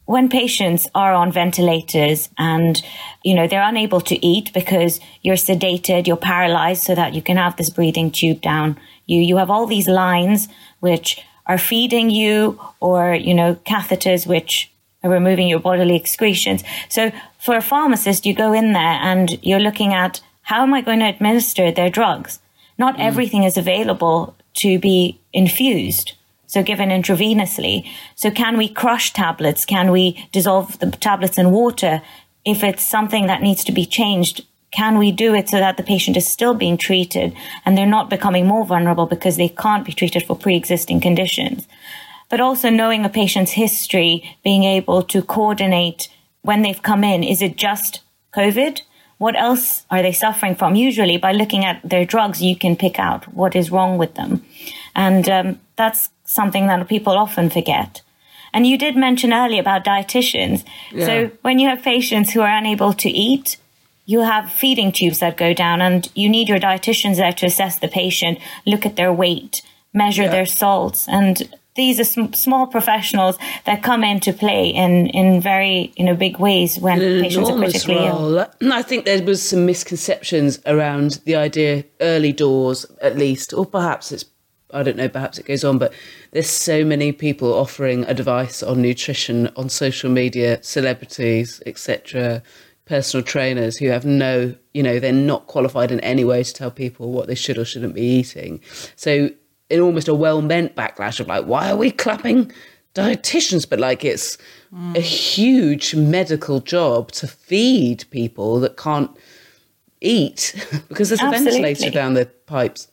When patients are on ventilators and you know they're unable to eat because you're sedated, you're paralyzed so that you can have this breathing tube down you, you have all these lines which are feeding you or you know catheters which removing your bodily excretions. So for a pharmacist you go in there and you're looking at how am I going to administer their drugs? Not mm. everything is available to be infused. So given intravenously. So can we crush tablets? Can we dissolve the tablets in water? If it's something that needs to be changed, can we do it so that the patient is still being treated and they're not becoming more vulnerable because they can't be treated for pre-existing conditions? But also knowing a patient's history, being able to coordinate when they've come in. Is it just COVID? What else are they suffering from? Usually, by looking at their drugs, you can pick out what is wrong with them. And um, that's something that people often forget. And you did mention earlier about dietitians. So when you have patients who are unable to eat, you have feeding tubes that go down, and you need your dietitians there to assess the patient, look at their weight, measure their salts, and these are sm- small professionals that come into play in, in very you know big ways when an patients are critically ill. I think there was some misconceptions around the idea early doors, at least, or perhaps it's I don't know, perhaps it goes on, but there's so many people offering advice on nutrition on social media, celebrities, etc., personal trainers who have no, you know, they're not qualified in any way to tell people what they should or shouldn't be eating. So, in almost a well-meant backlash of like, why are we clapping dietitians? But like, it's mm. a huge medical job to feed people that can't eat because there's a ventilator down the pipes.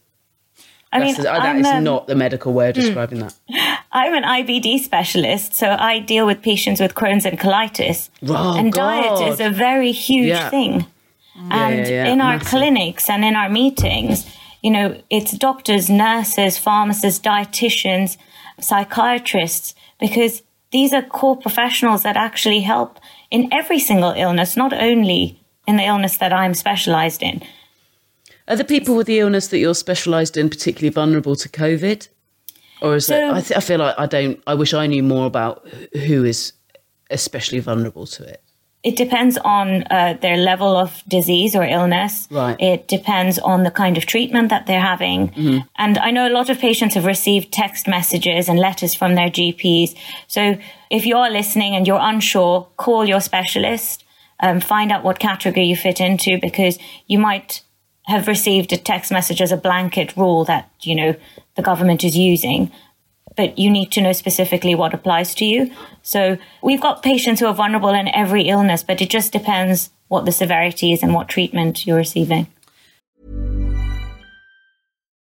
I mean, That's the- uh, that I'm, is um, not the medical way of hmm. describing that. I'm an IBD specialist, so I deal with patients with Crohn's and colitis. Oh, and diet is a very huge Yeah. thing. And yeah, yeah, in our massive. clinics and in our meetings, you know, it's doctors, nurses, pharmacists, dietitians, psychiatrists, because these are core professionals that actually help in every single illness, not only in the illness that I'm specialized in. Are the people with the illness that you're specialised in particularly vulnerable to COVID? Or is it? I, th- I feel like I don't. I wish I knew more about who is especially vulnerable to it. It depends on uh, their level of disease or illness. Right. It depends on the kind of treatment that they're having. And I know a lot of patients have received text messages and letters from their GPs. So if you're listening and you're unsure, call your specialist, um, find out what category you fit into because you might have received a text message as a blanket rule that, you know, the government is using but you need to know specifically what applies to you. So we've got patients who are vulnerable in every illness, but it just depends what the severity is and what treatment you're receiving.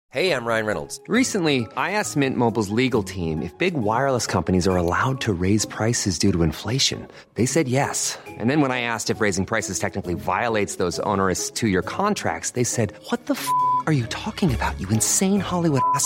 Hey, I'm Ryan Reynolds. Recently, I asked Mint Mobile's legal team if big wireless companies are allowed to raise prices due to inflation. They said yes. And then when I asked if raising prices technically violates those onerous two year contracts, they said, What the f are you talking about, you insane Hollywood ass?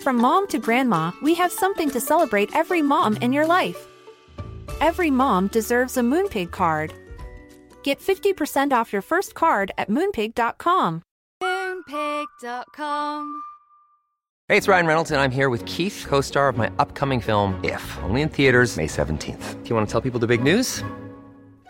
From mom to grandma, we have something to celebrate every mom in your life. Every mom deserves a Moonpig card. Get 50% off your first card at moonpig.com. Moonpig.com. Hey, it's Ryan Reynolds, and I'm here with Keith, co star of my upcoming film, If, only in theaters, May 17th. Do you want to tell people the big news?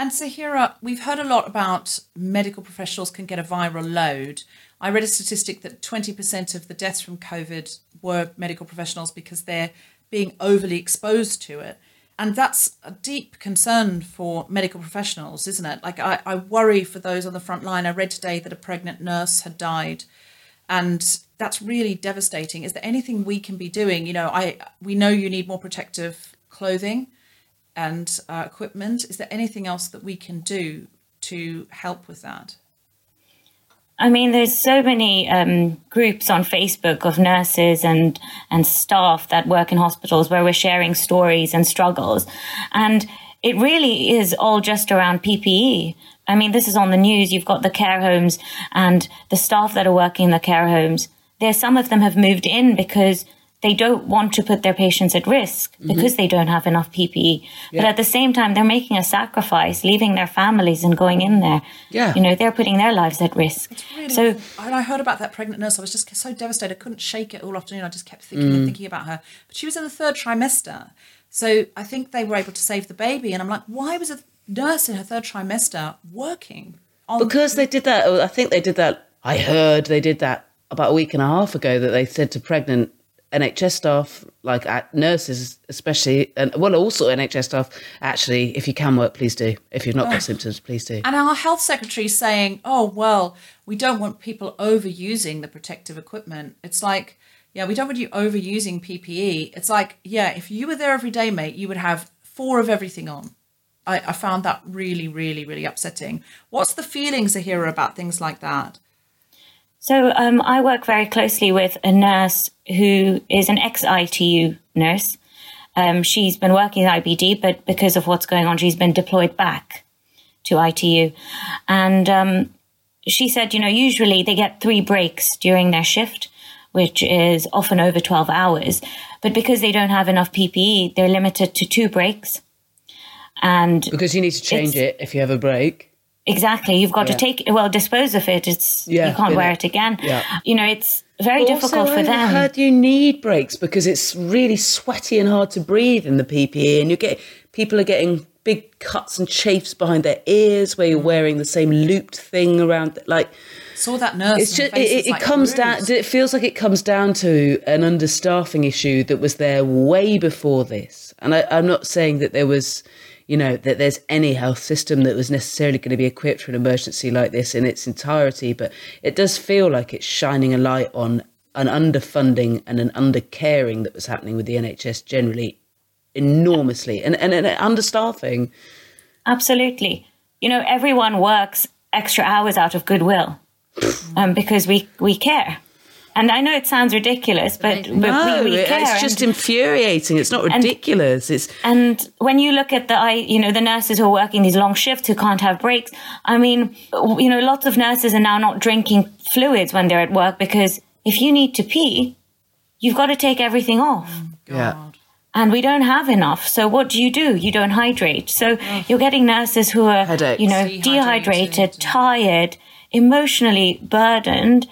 And Zaheera, we've heard a lot about medical professionals can get a viral load. I read a statistic that 20% of the deaths from COVID were medical professionals because they're being overly exposed to it. And that's a deep concern for medical professionals, isn't it? Like, I, I worry for those on the front line. I read today that a pregnant nurse had died and that's really devastating is there anything we can be doing you know i we know you need more protective clothing and uh, equipment is there anything else that we can do to help with that I mean, there's so many um, groups on Facebook of nurses and and staff that work in hospitals where we're sharing stories and struggles, and it really is all just around PPE. I mean, this is on the news. You've got the care homes and the staff that are working in the care homes. There, some of them have moved in because they don't want to put their patients at risk mm-hmm. because they don't have enough PPE. But at the same time, they're making a sacrifice, leaving their families and going in there. Yeah. You know, they're putting their lives at risk. Really, So, and I heard about that pregnant nurse. I was just so devastated. I couldn't shake it all afternoon. I just kept thinking and mm. thinking about her. But she was in the third trimester. So I think they were able to save the baby. And I'm like, why was a nurse in her third trimester working? On, because they did that. Oh, I think they did that. I heard they did that about a week and a half ago. That they said to pregnant NHS staff, like nurses especially, and well, also NHS staff. Actually, if you can work, please do. If you've not got symptoms, please do. and our health secretary is saying, oh, well, we don't want people overusing the protective equipment. It's like, yeah, we don't want you overusing PPE. It's like, yeah, if you were there every day, mate, you would have four of everything on. I, I found that really, really, really upsetting. What's the feelings I hear about things like that? So um, I work very closely with a nurse who is an ex-ITU nurse. Um, she's been working at IBD, but because of what's going on, she's been deployed back to ITU. And um, she said, you know, usually they get three breaks during their shift, which is often over 12 hours. But because they don't have enough PPE, they're limited to two breaks. And Because you need to change it if you have a break. Exactly. You've got Yeah. to take well, dispose of it. It's Yeah, you can't wear it. it again. Yeah. You know, it's very difficult also, for I them. heard you need breaks because it's really sweaty and hard to breathe in the PPE, and you get people are getting big cuts and chafes behind their ears where you're mm. wearing the same looped thing around. Like Saw that nurse. it's just face it, it, like comes down. It feels like it comes down to an understaffing issue that was there way before this. And I, I'm not saying that there was. You know, that there's any health system that was necessarily going to be equipped for an emergency like this in its entirety, but it does feel like it's shining a light on an underfunding and an undercaring that was happening with the NHS generally enormously and, and, and understaffing. Absolutely. You know, everyone works extra hours out of goodwill um, because we we care. And I know it sounds ridiculous, but, but no, we, we it- care. it's just and- infuriating. It's not and- ridiculous. it's And when you look at the, I, you know, the nurses who are working these long shifts who can't have breaks, I mean, you know, lots of nurses are now not drinking fluids when they're at work because if you need to pee, you've got to take everything off. Oh, yeah. And we don't have enough. So what do you do? You don't hydrate. So you're getting nurses who are, Headaches. you know, Dehydrated. dehydrated, tired, emotionally burdened.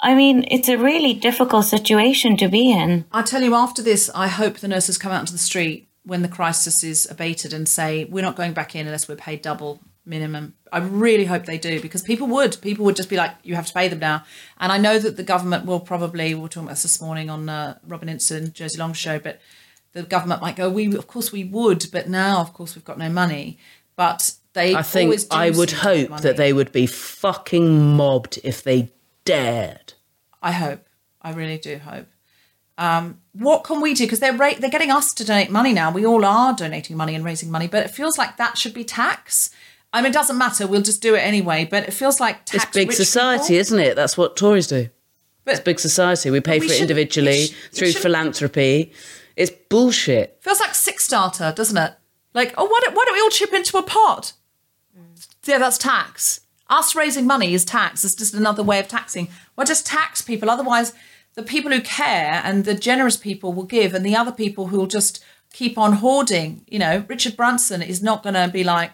I mean, it's a really difficult situation to be in. I tell you, after this, I hope the nurses come out into the street when the crisis is abated and say, we're not going back in unless we're paid double minimum. I really hope they do because people would. People would just be like, you have to pay them now. And I know that the government will probably, we were talking about this this morning on uh, Robin Inson, Josie Long show, but the government might go, we, of course we would, but now, of course, we've got no money. But they I think always do I would seem to have hope that they would be fucking mobbed if they dared. I hope. I really do hope. Um, what can we do? Because they're ra- they're getting us to donate money now. We all are donating money and raising money, but it feels like that should be tax. I mean, it doesn't matter. We'll just do it anyway. But it feels like tax. It's big society, people. isn't it? That's what Tories do. But It's big society. We pay we for it individually it sh- through should- philanthropy. It's bullshit. feels like Kickstarter, doesn't it? Like, oh, why don't, why don't we all chip into a pot? Yeah, that's tax. Us raising money is tax. It's just another way of taxing. Well, just tax people. Otherwise, the people who care and the generous people will give, and the other people who will just keep on hoarding. You know, Richard Branson is not going to be like,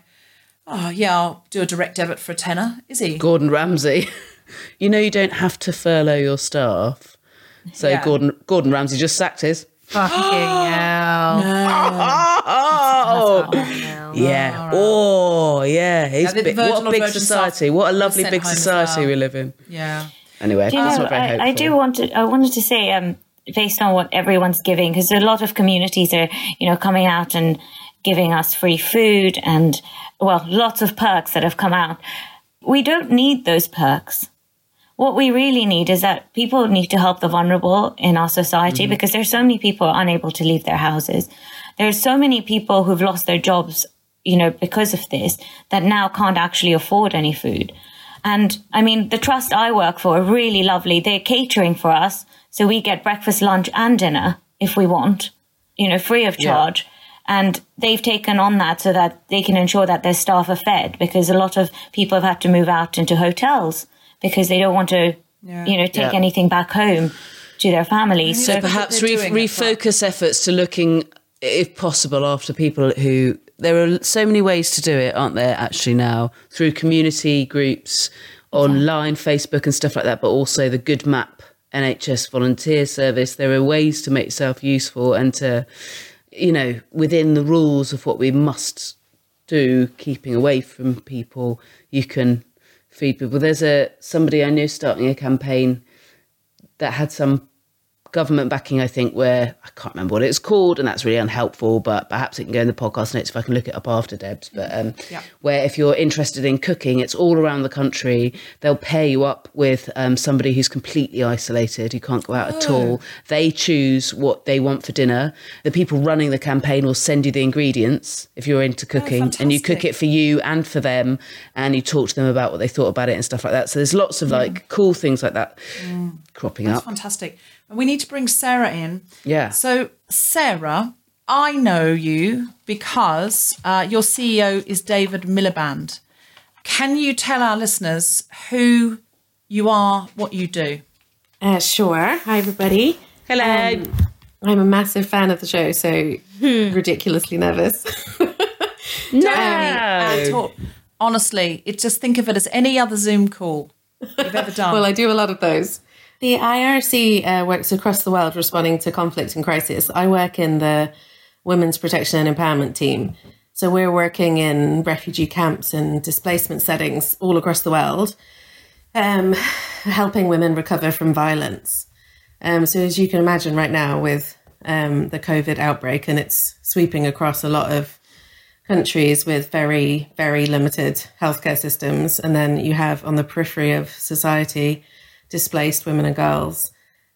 oh, yeah, I'll do a direct debit for a tenner, is he? Gordon Ramsay. you know, you don't have to furlough your staff. So Yeah. Gordon Gordon Ramsay just sacked his. Fucking hell. Oh, yeah. Oh, yeah. He's Yeah, big- what a big society. What a lovely big society well. we live in. Yeah. Anyway, Do that's know, not very I, hopeful. I do want to. I wanted to say, um, based on what everyone's giving, because a lot of communities are, you know, coming out and giving us free food and, well, lots of perks that have come out. We don't need those perks. What we really need is that people need to help the vulnerable in our society because there's so many people unable to leave their houses. There's so many people who've lost their jobs, you know, because of this that now can't actually afford any food. And I mean, the trust I work for are really lovely. They're catering for us. So we get breakfast, lunch and dinner if we want, you know, free of charge. And they've taken on that so that they can ensure that their staff are fed because a lot of people have had to move out into hotels because they don't want to, you know, take Yeah. anything back home to their families. So perhaps re- doing it, but- refocus efforts to looking, if possible, after people who. There are so many ways to do it, aren't there? Actually, now through community groups, online, Facebook, and stuff like that, but also the GoodSAM NHS volunteer service. There are ways to make yourself useful and to, you know, within the rules of what we must do, keeping away from people, you can feed people. There's a somebody I know starting a campaign that had some government backing, I think, where I can't remember what it's called, and that's really unhelpful. But perhaps it can go in the podcast notes if I can look it up after Debs. But um, Yeah. where if you're interested in cooking, it's all around the country. They'll pair you up with um, somebody who's completely isolated, who can't go out at all. They choose what they want for dinner. The people running the campaign will send you the ingredients if you're into cooking, and you cook it for you and for them, and you talk to them about what they thought about it and stuff like that. So there's lots of like cool things like that cropping That's up. fantastic. And we need to bring Sarah in. Yeah. So, Sarah, I know you because uh, your CEO is David Miliband. Can you tell our listeners who you are, what you do? Uh, sure. Hi, everybody. Hello. Um, I'm a massive fan of the show, so ridiculously nervous. no. And talk, honestly, it just think of it as any other Zoom call you've ever done. well, I do a lot of those. The IRC uh, works across the world responding to conflict and crisis. I work in the Women's Protection and Empowerment team. So we're working in refugee camps and displacement settings all across the world, um, helping women recover from violence. Um, so as you can imagine, right now with um, the COVID outbreak, and it's sweeping across a lot of countries with very, very limited healthcare systems, and then you have on the periphery of society displaced women and girls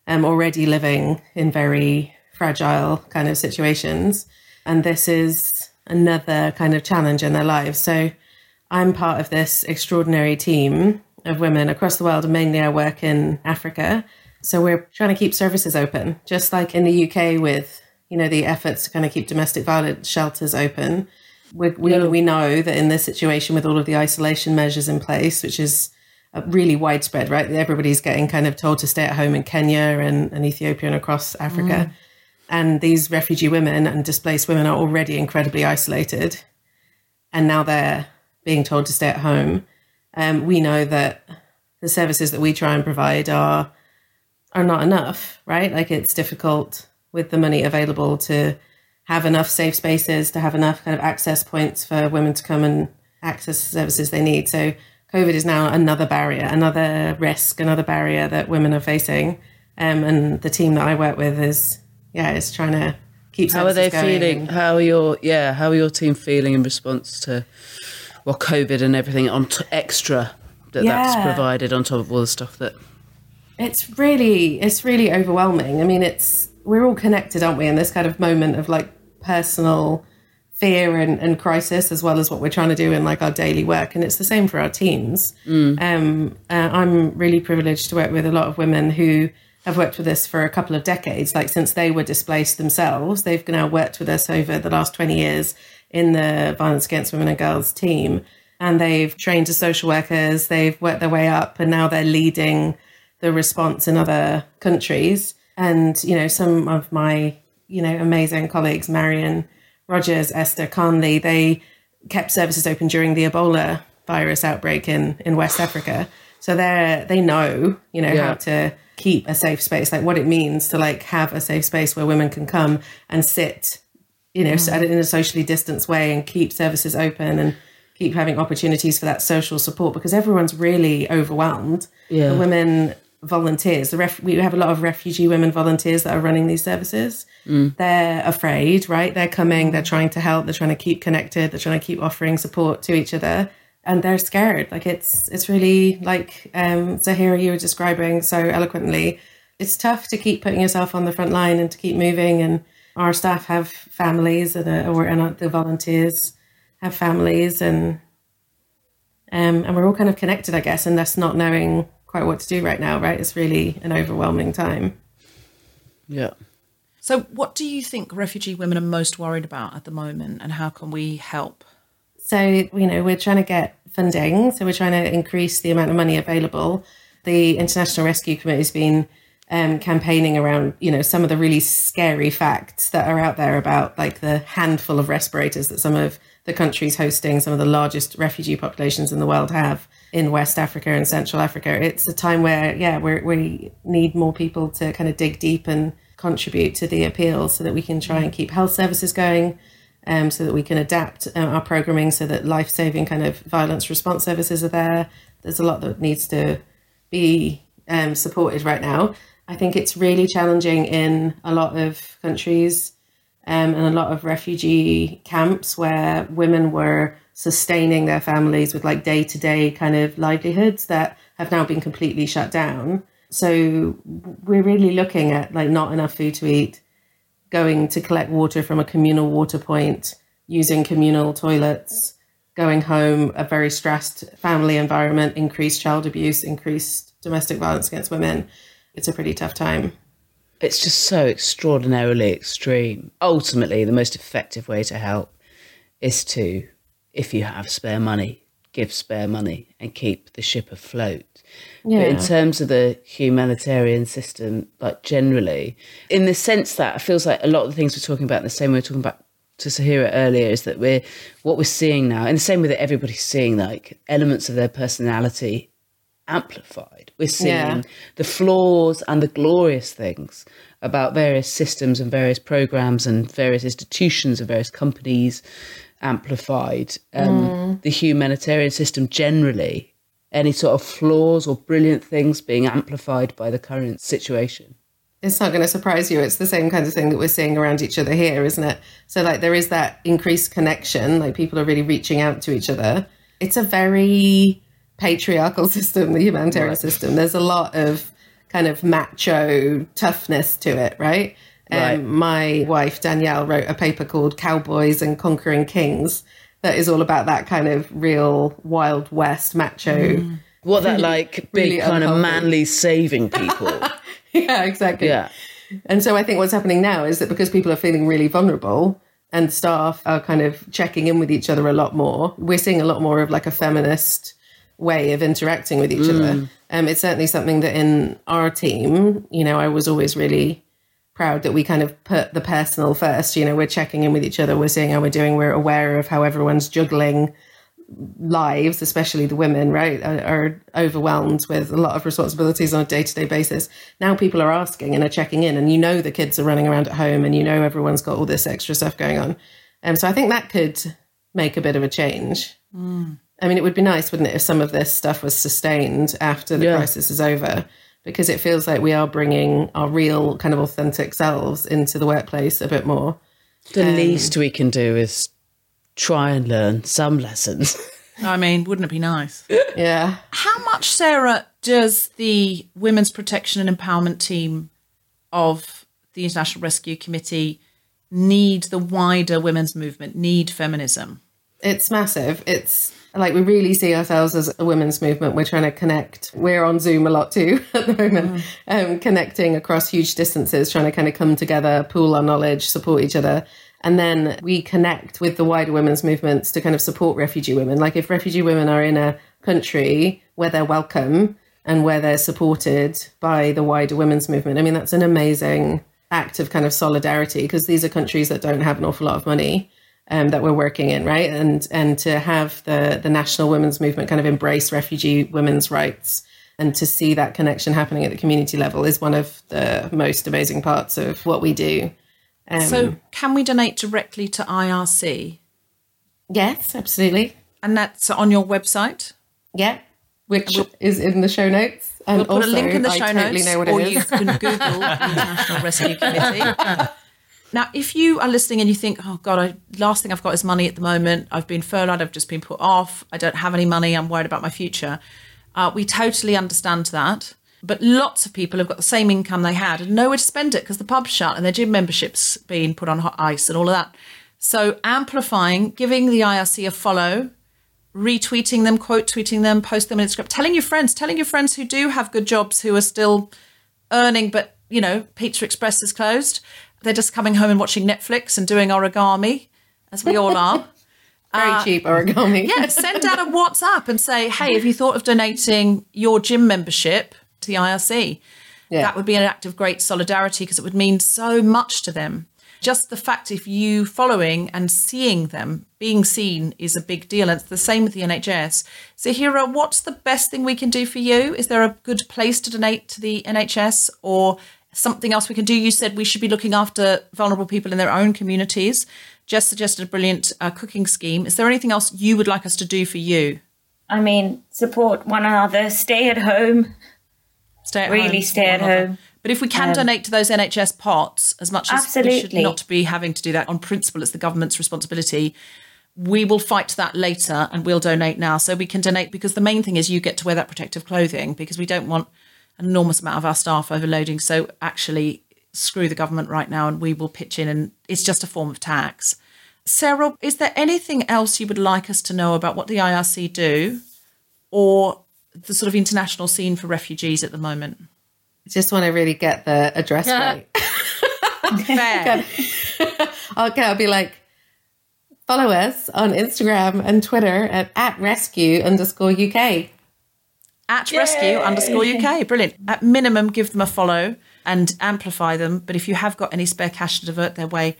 um, already living in very fragile kind of situations, and this is another kind of challenge in their lives. So I'm part of this extraordinary team of women across the world, and mainly I work in Africa. So we're trying to keep services open, just like in the UK with you know the efforts to kind of keep domestic violence shelters open. We we, we know that in this situation with all of the isolation measures in place, which is really widespread, right? Everybody's getting kind of told to stay at home in Kenya and, and Ethiopia and across Africa. And these refugee women and displaced women are already incredibly isolated. And now they're being told to stay at home. Um, we know that the services that we try and provide are are not enough, right? Like it's difficult with the money available to have enough safe spaces, to have enough kind of access points for women to come and access the services they need. So COVID is now another barrier, another risk, another barrier that women are facing. Um, and the team that I work with is, yeah, is trying to keep. How are they feeling? and- How are your yeah? How are your team feeling in response to well, COVID and everything on t- extra that that's provided on top of all the stuff that It's really, it's really overwhelming. I mean, it's we're all connected, aren't we? In this kind of moment of like personal fear and, and crisis, as well as what we're trying to do in like our daily work, and it's the same for our teams. Um, uh, I'm really privileged to work with a lot of women who have worked with us for a couple of decades. Like since they were displaced themselves, they've now worked with us over the last 20 years in the violence against women and girls team. and they've trained as social workers, they've worked their way up, and now they're leading the response in other countries. And, you know, some of my, you know, amazing colleagues, Marion Rogers, Esther Conley, they kept services open during the Ebola virus outbreak in, in West Africa. So they're, they know, you know, Yeah. how to keep a safe space, like what it means to like have a safe space where women can come and sit, you know, Mm. in a socially distanced way and keep services open and keep having opportunities for that social support because everyone's really overwhelmed. Yeah. The women volunteers, the ref- we have a lot of refugee women volunteers that are running these services. They're afraid, right? They're coming, they're trying to help, they're trying to keep connected, they're trying to keep offering support to each other. And they're scared. Like it's it's really like um Zaheera you were describing so eloquently. It's tough to keep putting yourself on the front line and to keep moving. And our staff have families, and, uh, or and uh, the volunteers have families, and um, and we're all kind of connected, I guess, and that's not knowing quite what to do right now, right? It's really an overwhelming time. Yeah. So, what do you think refugee women are most worried about at the moment, and how can we help? So, you know, we're trying to get funding. So, we're trying to increase the amount of money available. The International Rescue Committee has been um, campaigning around, you know, some of the really scary facts that are out there about like the handful of respirators that some of the countries hosting some of the largest refugee populations in the world have in West Africa and Central Africa. It's a time where, yeah, we're, we need more people to kind of dig deep and contribute to the appeal so that we can try and keep health services going um, so that we can adapt uh, our programming so that life saving kind of violence response services are there. There's a lot that needs to be um, supported right now. I think it's really challenging in a lot of countries um, and a lot of refugee camps where women were sustaining their families with like day to day kind of livelihoods that have now been completely shut down. So we're really looking at like not enough food to eat, going to collect water from a communal water point, using communal toilets, going home, a very stressed family environment, increased child abuse, increased domestic violence against women. It's a pretty tough time. It's just so extraordinarily extreme. Ultimately, the most effective way to help is to, if you have spare money, give spare money and keep the ship afloat. But in terms of the humanitarian system, like generally, in the sense that it feels like a lot of the things we're talking about, the same way we we're talking about to Zaheera earlier, is that we're what we're seeing now, in the same way that everybody's seeing like elements of their personality amplified. We're seeing Yeah. the flaws and the glorious things about various systems and various programs and various institutions and various companies amplified. Um, The humanitarian system generally, any sort of flaws or brilliant things being amplified by the current situation. it's not going to surprise you. It's the same kind of thing that we're seeing around each other here, isn't it? So, like, there is that increased connection, like, people are really reaching out to each other. It's a very patriarchal system, the humanitarian system. There's a lot of kind of macho toughness to it, right? Right. Um, my wife, Danielle, wrote a paper called Cowboys and Conquering Kings that is all about that kind of real Wild West macho. What that like big really kind of manly saving people. yeah, exactly. yeah. And so I think what's happening now is that because people are feeling really vulnerable and staff are kind of checking in with each other a lot more, we're seeing a lot more of like a feminist way of interacting with each other. Um, it's certainly something that in our team, you know, I was always really proud that we kind of put the personal first. You know, we're checking in with each other, we're seeing how we're doing, we're aware of how everyone's juggling lives, especially the women, right, are, are overwhelmed with a lot of responsibilities on a day to day basis. Now people are asking and are checking in, and you know the kids are running around at home, and you know everyone's got all this extra stuff going on. Um, so I think that could make a bit of a change. I mean, it would be nice, wouldn't it, if some of this stuff was sustained after the Yeah. crisis is over? Because it feels like we are bringing our real, kind of authentic selves into the workplace a bit more. The um, least we can do is try and learn some lessons. I mean, wouldn't it be nice? Yeah. How much, Sarah, does the Women's Protection and Empowerment team of the International Rescue Committee need the wider women's movement, need feminism? It's massive. It's like we really see ourselves as a women's movement. We're trying to connect. We're on Zoom a lot too at the moment, um, connecting across huge distances, trying to kind of come together, pool our knowledge, support each other. And then we connect with the wider women's movements to kind of support refugee women. Like if refugee women are in a country where they're welcome and where they're supported by the wider women's movement, I mean, that's an amazing act of kind of solidarity because these are countries that don't have an awful lot of money. Um, that we're working in, right? And and to have the the national women's movement kind of embrace refugee women's rights and to see that connection happening at the community level is one of the most amazing parts of what we do. Um, so, can we donate directly to IRC? Yes, absolutely. And that's on your website? Yeah, which we'll, is in the show notes. And we'll put also, a link in the show I notes, totally know what or it is. you can Google the International Rescue Committee. Now, if you are listening and you think, "Oh God, I, last thing I've got is money at the moment. I've been furloughed. I've just been put off. I don't have any money. I'm worried about my future." Uh, we totally understand that. But lots of people have got the same income they had and nowhere to spend it because the pub's shut and their gym membership's been put on hot ice and all of that. So amplifying, giving the IRC a follow, retweeting them, quote tweeting them, post them on Instagram, telling your friends, telling your friends who do have good jobs who are still earning, but you know, Pizza Express is closed. They're just coming home and watching Netflix and doing origami, as we all are. Very uh, cheap origami. yeah, send out a WhatsApp and say, hey, have you thought of donating your gym membership to the IRC? Yeah. That would be an act of great solidarity because it would mean so much to them. Just the fact if you following and seeing them, being seen is a big deal. And it's the same with the NHS. Zaheera, what's the best thing we can do for you? Is there a good place to donate to the NHS or something else we can do? You said we should be looking after vulnerable people in their own communities. Jess suggested a brilliant uh, cooking scheme. Is there anything else you would like us to do for you? I mean, support one another, stay at home. Stay at home. really home, stay at another. home. But if we can Um, donate to those NHS pots, as much as we should not be having to do that on principle, it's the government's responsibility. We will fight that later and we'll donate now. So we can donate because the main thing is you get to wear that protective clothing because we don't want an enormous amount of our staff overloading. So actually, screw the government right now and we will pitch in and it's just a form of tax. Sarah, is there anything else you would like us to know about what the IRC do or the sort of international scene for refugees at the moment? I just want to really get the address right. Fair. Okay, I'll be like, follow us on Instagram and Twitter at, at rescue underscore UK. At rescue underscore UK. Brilliant. At minimum, give them a follow and amplify them. But if you have got any spare cash to divert their way,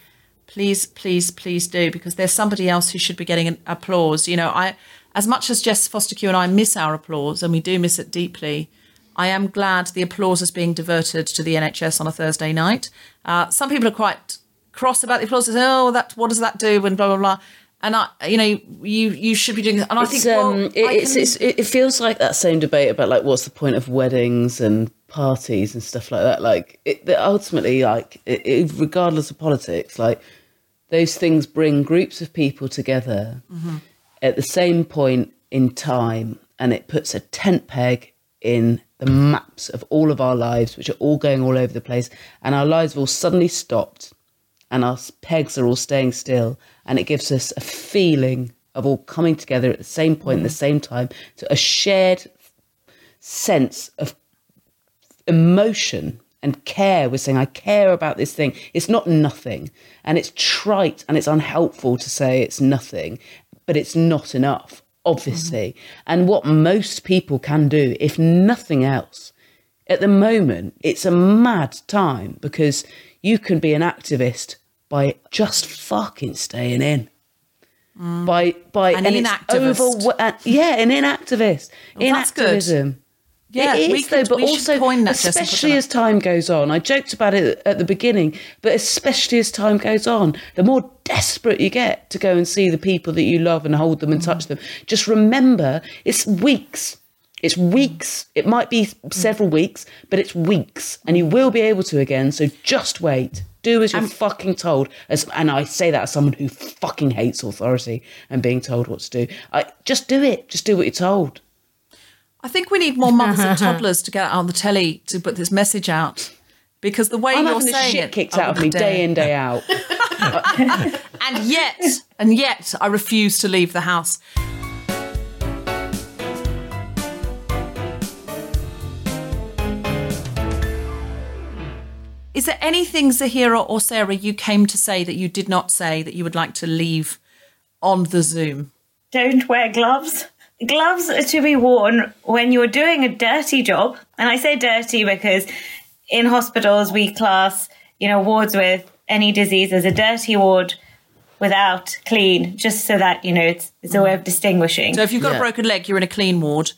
please, please, please do because there's somebody else who should be getting an applause. You know, I, as much as Jess Fostekew and I miss our applause and we do miss it deeply, I am glad the applause is being diverted to the NHS on a Thursday night. Uh, some people are quite cross about the applause. They say, "Oh, that what does that do?" and blah blah blah. And I, you know, you you should be doing. And I It's, think, well, um, it, I it's, can- it's, it feels like that same debate about like what's the point of weddings and parties and stuff like that. Like it, ultimately, like it, it, regardless of politics, like those things bring groups of people together Mm-hmm. at the same point in time, and it puts a tent peg in the maps of all of our lives, which are all going all over the place, and our lives have all suddenly stopped, and our pegs are all staying still, and it gives us a feeling of all coming together at the same point, at the mm-hmm. same time, to a shared sense of emotion and care. We're saying, I care about this thing. It's not nothing. And it's trite and it's unhelpful to say it's nothing, but it's not enough, obviously. Mm-hmm. And what most people can do, if nothing else, at the moment, it's a mad time because you can be an activist by just fucking staying in. By by An inactivist. overwhe- uh, yeah, an inactivist. Well, that's good. Inactivism. Yeah, it we though, but also coin that, Jess, and put especially as time goes on. I joked about it at the beginning, but especially as time goes on, the more desperate you get to go and see the people that you love and hold them and touch Mm. them. Just remember, it's weeks. It's weeks. It might be several weeks, but it's weeks, and you will be able to again. So just wait. Do as you're fucking told. As and I say that as someone who fucking hates authority and being told what to do. I just do it. Just do what you're told. I think we need more mothers and toddlers to get out on the telly to put this message out. Because the way I'm you're saying shit it, kicked I out of me day in day out. and yet, and yet, I refuse to leave the house. Is there anything, Zaheera or Sarah, you came to say that you did not say that you would like to leave on the Zoom? Don't wear gloves. Gloves are to be worn when you're doing a dirty job. And I say dirty because in hospitals we class, you know, wards with any disease as a dirty ward without clean, just so that, you know, it's, it's a way of distinguishing. So if you've got a broken leg, you're in a clean ward.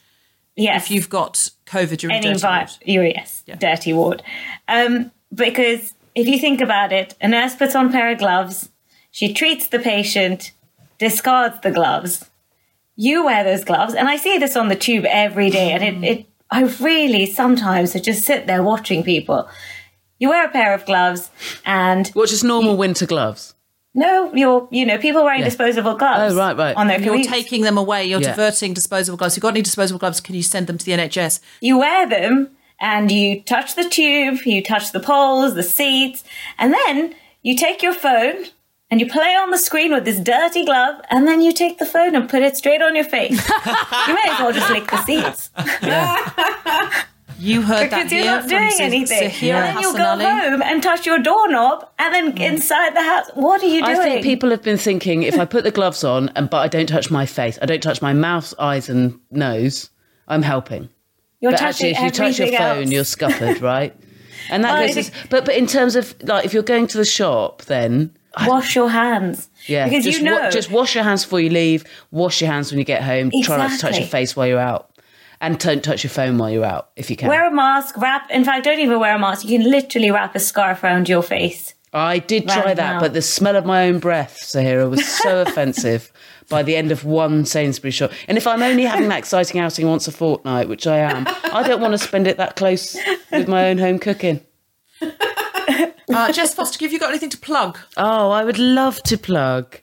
Yes. If you've got COVID, you're in a dirty vi- ward. you yes, dirty ward. Um, because if you think about it, a nurse puts on a pair of gloves, she treats the patient, discards the gloves. You wear those gloves, and I see this on the tube every day, and it, it I really sometimes I just sit there watching people. You wear a pair of gloves, and what just normal winter gloves? No, you're you know people wearing Yeah. disposable gloves. Oh, right, right. On their You're commutes. taking them away. You're Yeah. diverting disposable gloves. If you've got any disposable gloves, can you send them to the NHS? You wear them and you touch the tube, you touch the poles, the seats, and then you take your phone and you play on the screen with this dirty glove, and then you take the phone and put it straight on your face. you may as well just lick the seats. You heard because that you're here not doing Zah- anything. Zaheera and then you'll go home and touch your doorknob, and then inside the house, what are you doing? I think people have been thinking if I put the gloves on and but I don't touch my face, I don't touch my mouth, eyes, and nose, I'm helping. You're but actually, if you touch your phone, else. you're scuppered, right? And that Well, goes. as- but but in terms of like, if you're going to the shop, then wash your hands. yeah, because just you wa- know just wash your hands before you leave. Wash your hands when you get home. Try not to touch your face while you're out, and don't touch your phone while you're out if you can. Wear a mask, wrap. In fact, don't even wear a mask. You can literally wrap a scarf around your face. I did try that, now. but the smell of my own breath, Zaheera, was so offensive by the end of one Sainsbury shop. And if I'm only having that exciting outing once a fortnight, which I am, I don't want to spend it that close with my own home cooking. Uh, Jess Fostekew, have you got anything to plug? Oh, I would love to plug.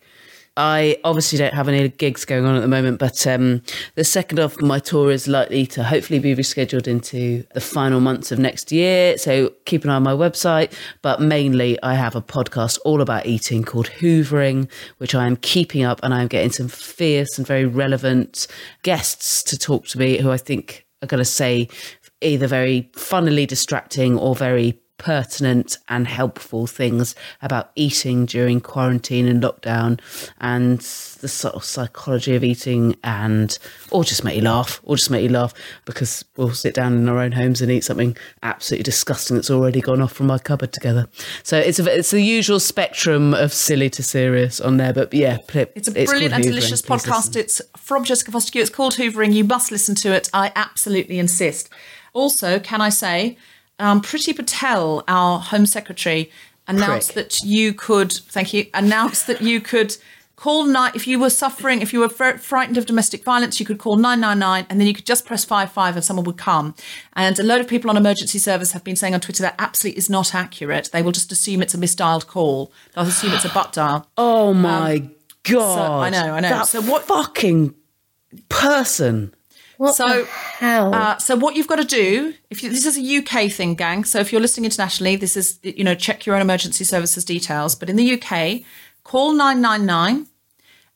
I obviously don't have any gigs going on at the moment, but um, the second half of my tour is likely to hopefully be rescheduled into the final months of next year. So keep an eye on my website. But mainly, I have a podcast all about eating called Hoovering, which I am keeping up, and I'm getting some fierce and very relevant guests to talk to me who I think are going to say either very funnily distracting or very pertinent and helpful things about eating during quarantine and lockdown and the sort of psychology of eating and or just make you laugh or just make you laugh because we'll sit down in our own homes and eat something absolutely disgusting that's already gone off from our cupboard together so it's a, it's the usual spectrum of silly to serious on there but yeah It's a brilliant and Hoovering. delicious Please podcast. listen. It's from Jessica Fostekew. It's called Hoovering. You must listen to it. I absolutely insist. Also, can I say, um, Priti Patel, our Home Secretary, announced that you could, thank you, announced that you could call nine if you were suffering, if you were fr- frightened of domestic violence, you could call 999 and then you could just press 55 and someone would come. And a load of people on emergency service have been saying on Twitter that absolutely is not accurate. They will just assume it's a misdialed call. They'll assume it's a butt dial. oh my god Um, I know, I know. that So what- fucking person so Uh, so what you've got to do, if you, this is a UK thing, gang. So if you're listening internationally, this is you know check your own emergency services details. But in the UK, call nine nine nine,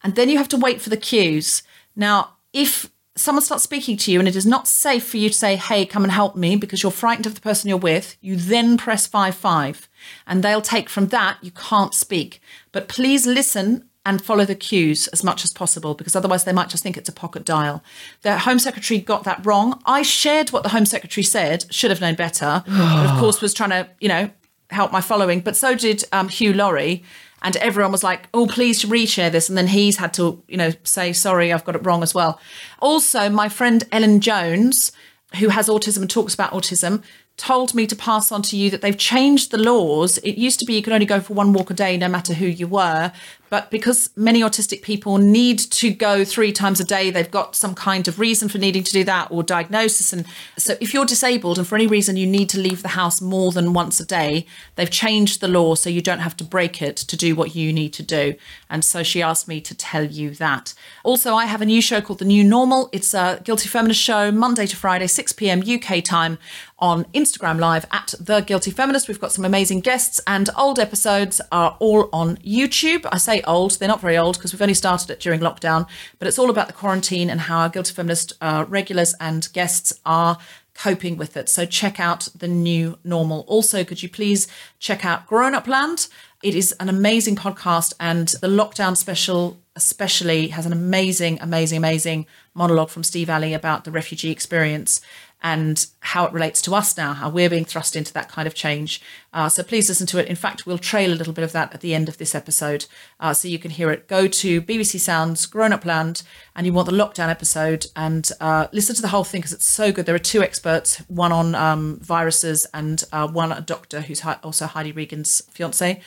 and then you have to wait for the queues. Now, if someone starts speaking to you and it is not safe for you to say, "Hey, come and help me," because you're frightened of the person you're with, you then press five five, and they'll take from that. You can't speak, but please listen and follow the cues as much as possible because otherwise they might just think it's a pocket dial. The Home Secretary got that wrong. I shared what the Home Secretary said, should have known better, but of course was trying to, you know, help my following. But so did um, Hugh Laurie. And everyone was like, oh, please reshare this. And then he's had to, you know, say, sorry, I've got it wrong as well. Also, my friend Ellen Jones, who has autism and talks about autism, told me to pass on to you that they've changed the laws. It used to be you could only go for one walk a day, no matter who you were. But because many autistic people need to go three times a day, they've got some kind of reason for needing to do that or diagnosis. And so if you're disabled and for any reason you need to leave the house more than once a day, they've changed the law so you don't have to break it to do what you need to do. And so she asked me to tell you that. Also, I have a new show called The New Normal. It's a Guilty Feminist show, Monday to Friday, 6 p.m. UK time on Instagram Live at The Guilty Feminist. We've got some amazing guests, and old episodes are all on YouTube. I say old, they're not very old because we've only started it during lockdown, but it's all about the quarantine and how our Guilty Feminist uh, regulars and guests are coping with it. So check out the new normal. Also, could you please check out Grown Up Land? It is an amazing podcast, and the lockdown special especially has an amazing, amazing, amazing monologue from Steve Alley about the refugee experience and how it relates to us now, how we're being thrust into that kind of change. Uh, so please listen to it. In fact, we'll trail a little bit of that at the end of this episode uh, so you can hear it. Go to BBC Sounds Grown Up Land and you want the lockdown episode and uh, listen to the whole thing because it's so good. There are two experts, one on um, viruses and uh, one a doctor who's hi- also Heidi Regan's fiance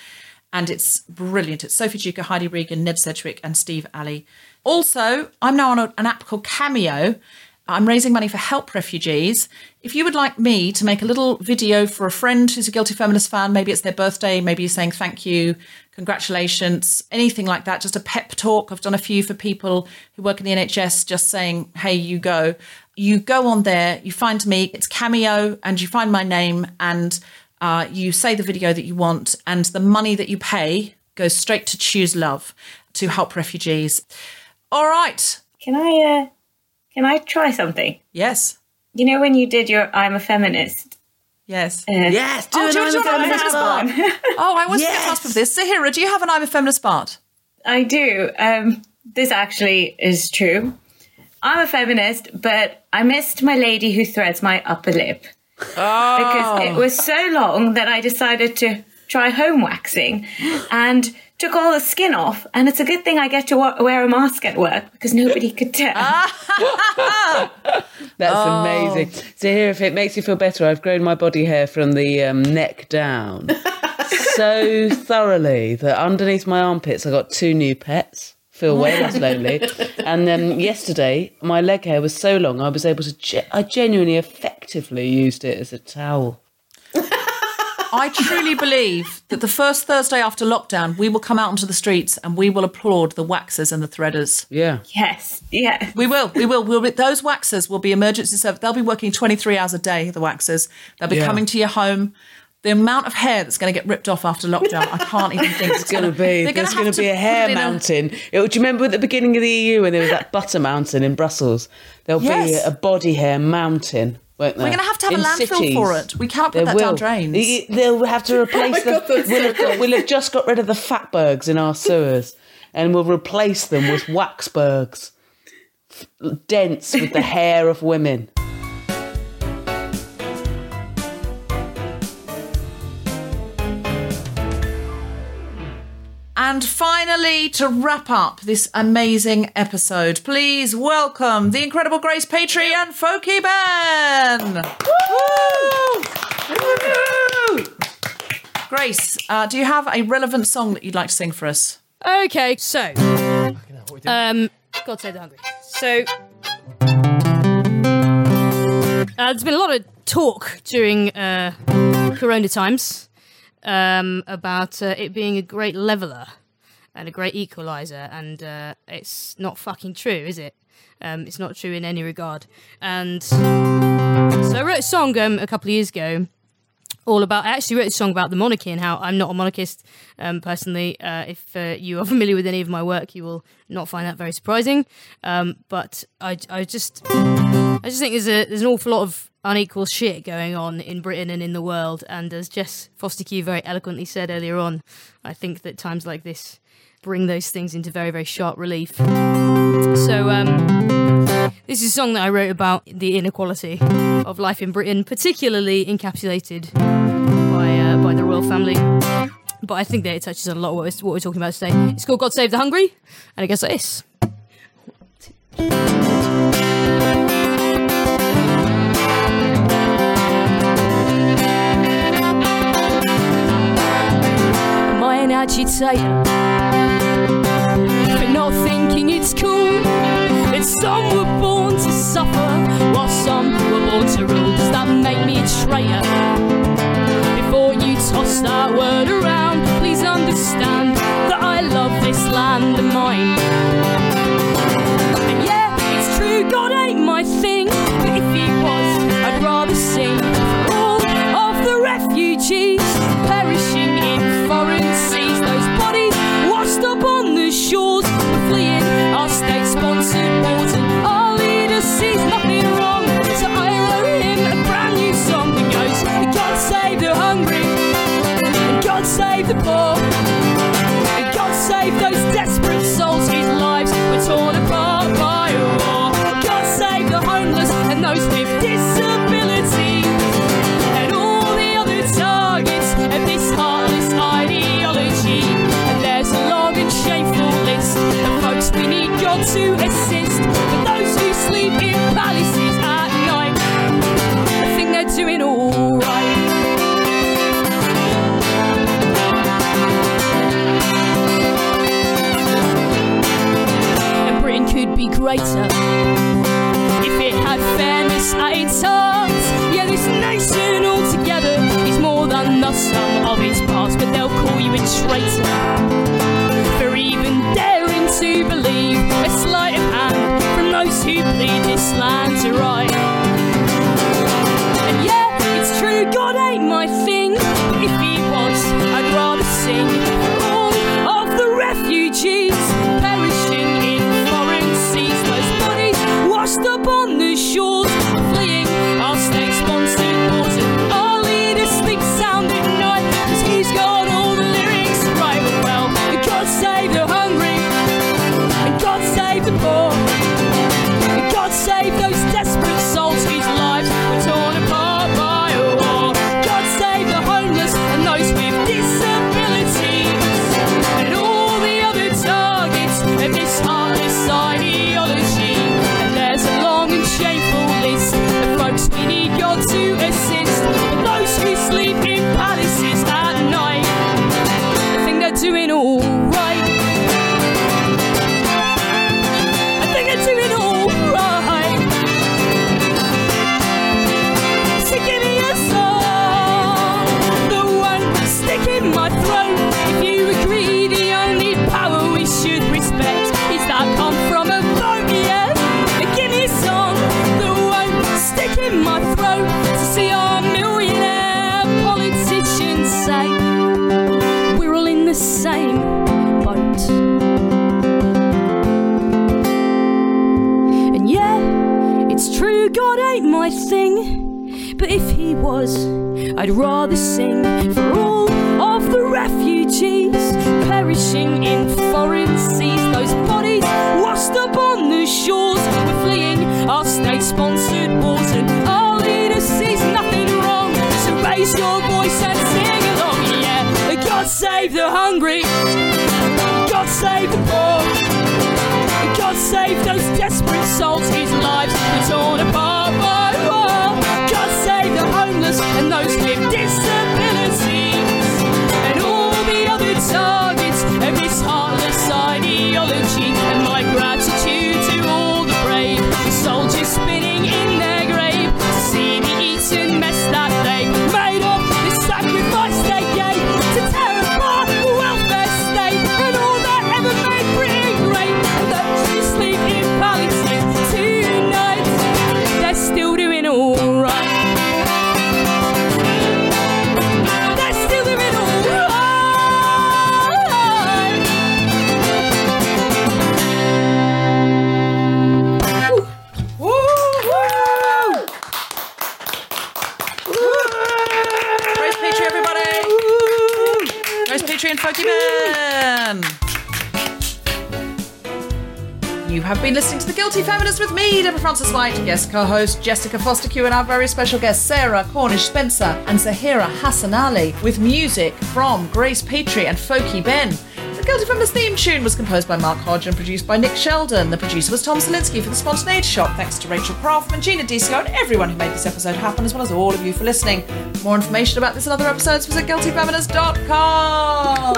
and it's brilliant. It's Sophie Duker, Heidi Regan, Ned Sedgwick, and Steve Alley. Also, I'm now on a, an app called Cameo. I'm raising money for Help Refugees. If you would like me to make a little video for a friend who's a Guilty Feminist fan, maybe it's their birthday, maybe you're saying thank you, congratulations, anything like that, just a pep talk. I've done a few for people who work in the NHS, just saying, hey, you go. You go on there, you find me, it's Cameo, and you find my name, and uh, you say the video that you want, and the money that you pay goes straight to Choose Love to help refugees. All right. Can I uh, can I try something? Yes. You know when you did your I'm a feminist? Yes. Uh, Yes, do Oh, do you I'm do a an I'm feminist feminist bar. part? Oh, I was yes. Yes. asked for this. Zaheera, do you have an I'm a feminist part? I do. Um, this actually is true. I'm a feminist, but I missed my lady who threads my upper lip. Because it was so long that I decided to try home waxing and took all the skin off. And it's a good thing I get to wa- wear a mask at work because nobody could tell. That's Oh. amazing. So here, if it makes you feel better, I've grown my body hair from the um, neck down so thoroughly that underneath my armpits I got two new pets. Feel way less lonely. And then yesterday, my leg hair was so long, I was able to. Ge- I genuinely, effectively used it as a towel. I truly believe that the first Thursday after lockdown, we will come out onto the streets and we will applaud the waxers and the threaders. Yeah. yes, yeah. We will. We will. We'll be, those waxers will be emergency service. They'll be working 23 hours a day, the waxers. They'll be Yeah. coming to your home. The amount of hair that's going to get ripped off after lockdown, I can't even think. It's going to be. they're There's going to be a hair it in mountain. It- do you remember at the beginning of the EU when there was that butter mountain in Brussels? There'll Yes. be a body hair mountain, won't there? We're going to have to have In a landfill cities. for it. We cannot put that down drains. They'll have to oh replace them. God, we'll, have, we'll have just got rid of the fatbergs in our sewers, and we'll replace them with waxbergs, dense with the hair of women. And finally, to wrap up this amazing episode, please welcome the incredible Grace Petrie and Folky Ben. Woo! Grace, uh, do you have a relevant song that you'd like to sing for us? Okay, so um, God save the hungry. So uh, there's been a lot of talk during uh, Corona times um, about uh, it being a great leveler and a great equalizer, and uh, it's not fucking true, is it? Um, it's not true in any regard. And so I wrote a song um, a couple of years ago all about. I actually wrote a song about the monarchy and how I'm not a monarchist um, personally. Uh, if uh, you are familiar with any of my work, you will not find that very surprising. Um, but I, I just, I just think there's a there's an awful lot of unequal shit going on in Britain and in the world. And as Jess Fostekew very eloquently said earlier on, I think that times like this bring those things into very very sharp relief. So. Um, this is a song that I wrote about the inequality of life in Britain, particularly encapsulated by uh, by the royal family. But I think that it touches on a lot of what we're, what we're talking about today. It's called God Save the Hungry, and it goes like this. An agitator? it's cool that some were born to suffer while some were born to rule. Does that make me a traitor? Before you toss that word around, please understand that I love this land of mine. And yeah, it's true, God ain't my thing, but if he was, I'd rather sing for all of the refugees perishing in foreign seas. Those bodies washed up on the shores it's important. Our leader sees nothing wrong, so I wrote him a brand new save the hungry, save the poor. Greater if it had fairness its heart. Yeah, this nation altogether is more than the sum of its parts, but they'll call you a traitor for even daring to believe a sleight of hand from those who bleed this land right. And yeah, it's true, God ain't my thing. But if he was, I'd rather sing if I'd rather sing for all of the refugees perishing in foreign seas. Those bodies washed up on the shores. We're fleeing our state sponsored wars, and our leader sees nothing wrong. So raise your voice and sing along, yeah. God save the hungry, God save the poor. God save those desperate souls whose lives were torn apart And Folky Ben! You have been listening to The Guilty Feminist with me, Deborah Frances-White, guest co-host Jessica Fostekew, and our very special guest Sarah Cornish-Spencer and Zahira Hassan Ali, with music from Grace Petrie and Folky Ben. The Guilty Feminist theme tune was composed by Mark Hodge and produced by Nick Sheldon. The producer was Tom Salinsky for the Spontaneity Shop. Thanks to Rachel Craftman, Gina Disco, and everyone who made this episode happen, as well as all of you for listening. More information about this and other episodes visit guiltyfeminist.com.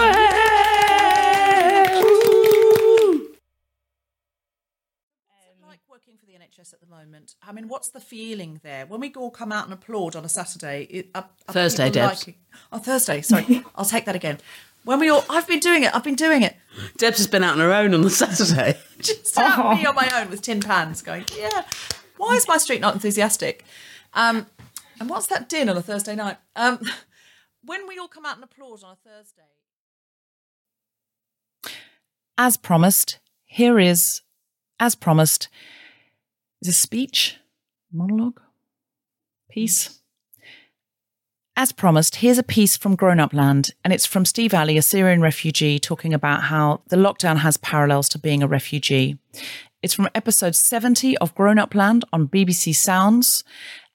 like working for the NHS at the moment? I mean, what's the feeling there when we all come out and applaud on a Saturday? It, are, are Thursday, people Debs. liking- Oh, Thursday. Sorry, I'll take that again. When we all, I've been doing it. I've been doing it. Debs has been out on her own on the Saturday. Just out me on my own with tin pans, going, yeah. Why is my street not enthusiastic? Um, and what's that din on a Thursday night? Um, when we all come out and applaud on a Thursday. As promised, here is, as promised, is a speech, monologue, piece As promised, here's a piece from Grown Up Land, and it's from Steve Alley, a Syrian refugee, talking about how the lockdown has parallels to being a refugee. It's from episode 70 of Grown Up Land on BBC Sounds,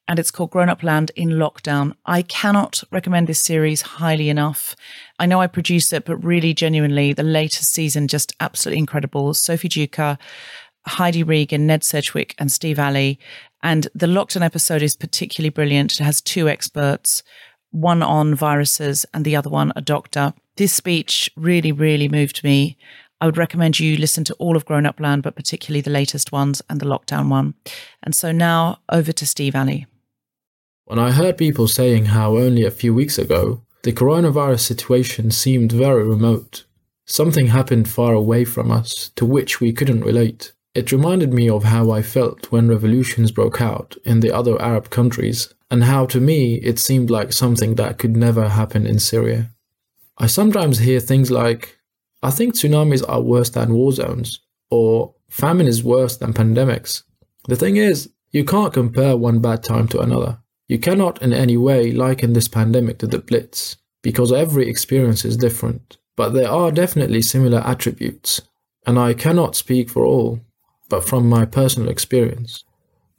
and it's called Grown Up Land in Lockdown. I cannot recommend this series highly enough. I know I produce it, but really, genuinely, the latest season just absolutely incredible. Sophie Duker, Heidi Regan, Ned Sedgwick, and Steve Alley. And the lockdown episode is particularly brilliant. It has two experts, one on viruses and the other one a doctor. This speech really, really moved me. I would recommend you listen to all of Grown Up Land, but particularly the latest ones and the lockdown one. And so now over to Steve Alley. When I heard people saying how only a few weeks ago the coronavirus situation seemed very remote, something happened far away from us to which we couldn't relate. It reminded me of how I felt when revolutions broke out in the other Arab countries, and how to me it seemed like something that could never happen in Syria. I sometimes hear things like, I think tsunamis are worse than war zones, or famine is worse than pandemics. The thing is, you can't compare one bad time to another. You cannot in any way liken this pandemic to the Blitz, because every experience is different. But there are definitely similar attributes, and I cannot speak for all, but from my personal experience.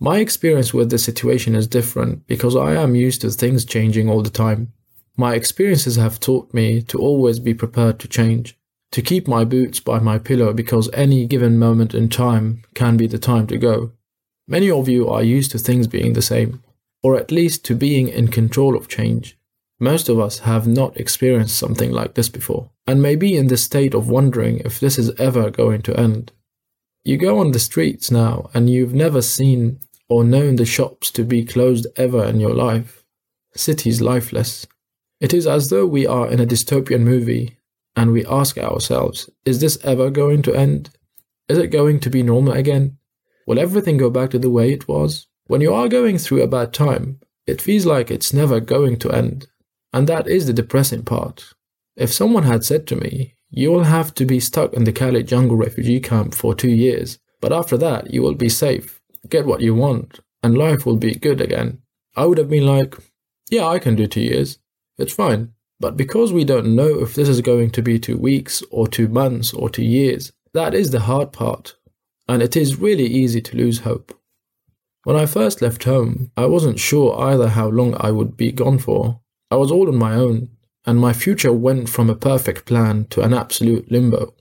My experience with this situation is different because I am used to things changing all the time. My experiences have taught me to always be prepared to change to keep my boots by my pillow because any given moment in time can be the time to go. Many of you are used to things being the same, or at least to being in control of change. Most of us have not experienced something like this before, and may be in the state of wondering if this is ever going to end. You go on the streets now, and you've never seen or known the shops to be closed ever in your life. Cities lifeless. It is as though we are in a dystopian movie and we ask ourselves, is this ever going to end? Is it going to be normal again? Will everything go back to the way it was? When you are going through a bad time, it feels like it's never going to end. And that is the depressing part. If someone had said to me, you will have to be stuck in the Calais jungle refugee camp for two years, but after that you will be safe, get what you want, and life will be good again, I would have been like, yeah, I can do two years. It's fine. But because we don't know if this is going to be two weeks or two months or two years, that is the hard part. And it is really easy to lose hope. When I first left home, I wasn't sure either how long I would be gone for. I was all on my own, and my future went from a perfect plan to an absolute limbo.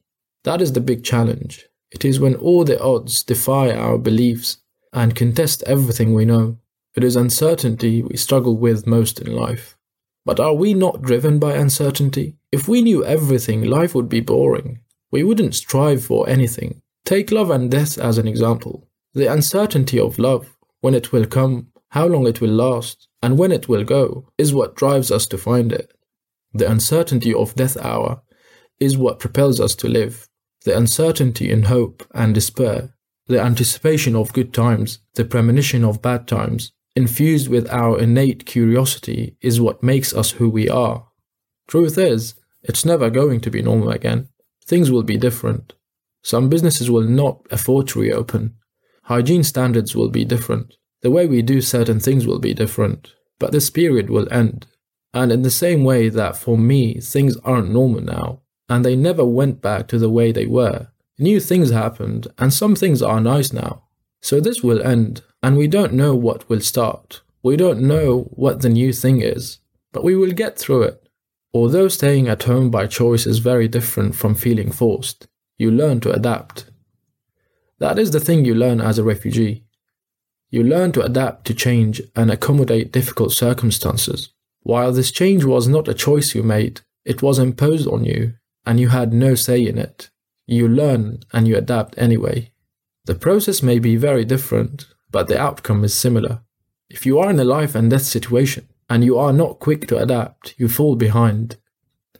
That is the big challenge. It is when all the odds defy our beliefs and contest everything we know. It is uncertainty we struggle with most in life. But are we not driven by uncertainty? If we knew everything, life would be boring. We wouldn't strive for anything. Take love and death as an example. The uncertainty of love, when it will come, how long it will last, and when it will go, is what drives us to find it. The uncertainty of death hour is what propels us to live. The uncertainty in hope and despair, the anticipation of good times, the premonition of bad times, infused with our innate curiosity, is what makes us who we are. Truth is, it's never going to be normal again. Things will be different. Some businesses will not afford to reopen. Hygiene standards will be different. The way we do certain things will be different. But this period will end. And in the same way that for me, things aren't normal now, and they never went back to the way they were, new things happened, and some things are nice now. So this will end, and we don't know what will start. We don't know what the new thing is, but we will get through it. Although staying at home by choice is very different from feeling forced, you learn to adapt. That is the thing you learn as a refugee. You learn to adapt to change and accommodate difficult circumstances. While this change was not a choice you made, it was imposed on you, and you had no say in it. You learn and you adapt anyway. The process may be very different, but the outcome is similar. If you are in a life and death situation and you are not quick to adapt, you fall behind.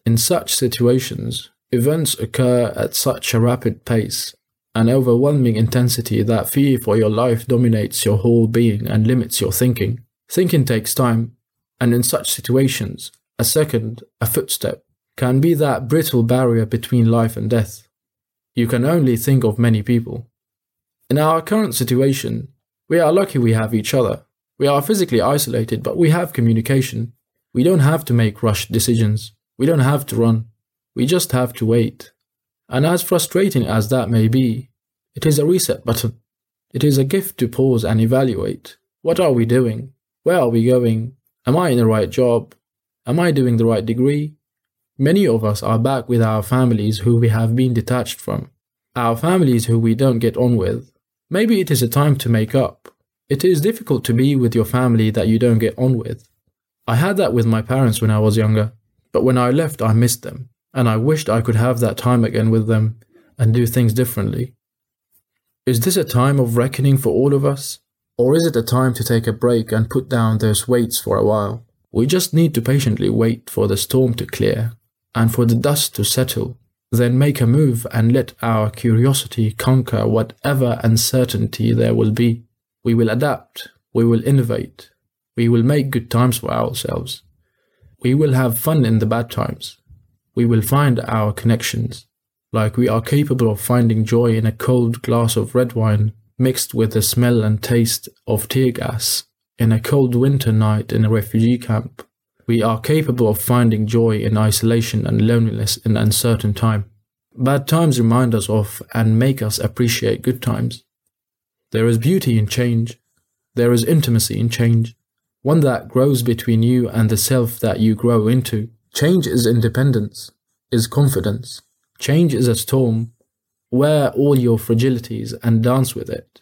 In such situations, events occur at such a rapid pace and overwhelming intensity that fear for your life dominates your whole being and limits your thinking. Thinking takes time, and in such situations, a second, a footstep, can be that brittle barrier between life and death. You can only think of many people. In our current situation, we are lucky we have each other. We are physically isolated, but we have communication. We don't have to make rushed decisions. We don't have to run. We just have to wait. And as frustrating as that may be, it is a reset button. It is a gift to pause and evaluate. What are we doing? Where are we going? Am I in the right job? Am I doing the right degree? Many of us are back with our families who we have been detached from, our families who we don't get on with. Maybe it is a time to make up. It is difficult to be with your family that you don't get on with. I had that with my parents when I was younger, but when I left, I missed them, and I wished I could have that time again with them and do things differently. Is this a time of reckoning for all of us? Or is it a time to take a break and put down those weights for a while? We just need to patiently wait for the storm to clear and for the dust to settle, then make a move and let our curiosity conquer whatever uncertainty there will be. We will adapt, we will innovate, we will make good times for ourselves. We will have fun in the bad times. We will find our connections, like we are capable of finding joy in a cold glass of red wine mixed with the smell and taste of tear gas in a cold winter night in a refugee camp. We are capable of finding joy in isolation and loneliness in uncertain time. Bad times remind us of and make us appreciate good times. There is beauty in change. There is intimacy in change. One that grows between you and the self that you grow into. Change is independence, is confidence. Change is a storm. Wear all your fragilities and dance with it.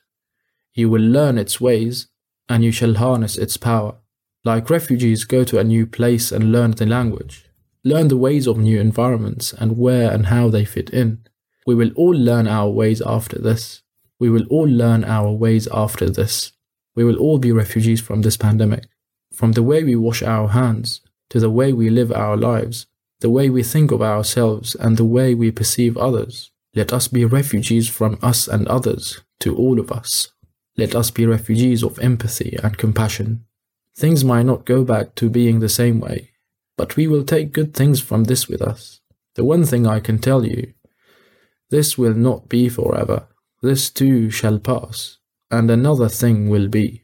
You will learn its ways, and you shall harness its power. Like refugees go to a new place and learn the language, learn the ways of new environments and where and how they fit in. We will all learn our ways after this. We will all learn our ways after this. We will all be refugees from this pandemic. From the way we wash our hands, to the way we live our lives, the way we think of ourselves, and the way we perceive others. Let us be refugees from us and others, to all of us. Let us be refugees of empathy and compassion. Things might not go back to being the same way, but we will take good things from this with us. The one thing I can tell you this will not be forever. This too shall pass, and another thing will be.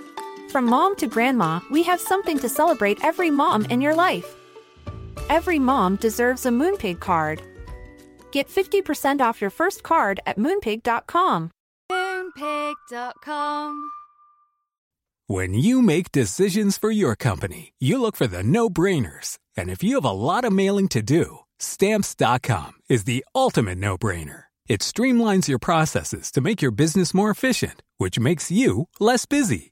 From mom to grandma, we have something to celebrate every mom in your life. Every mom deserves a Moonpig card. Get 50% off your first card at moonpig.com. Moonpig.com. When you make decisions for your company, you look for the no brainers. And if you have a lot of mailing to do, stamps.com is the ultimate no brainer. It streamlines your processes to make your business more efficient, which makes you less busy.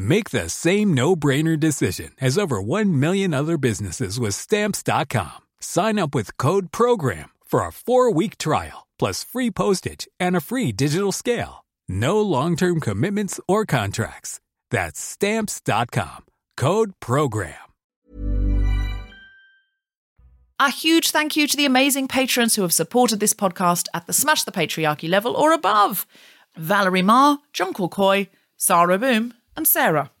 Make the same no-brainer decision as over 1 million other businesses with stamps.com. Sign up with code program for a 4-week trial plus free postage and a free digital scale. No long-term commitments or contracts. That's stamps.com. Code program. A huge thank you to the amazing patrons who have supported this podcast at the Smash the Patriarchy level or above. Valerie Ma, John Coy, Sarah Boom, and Sarah.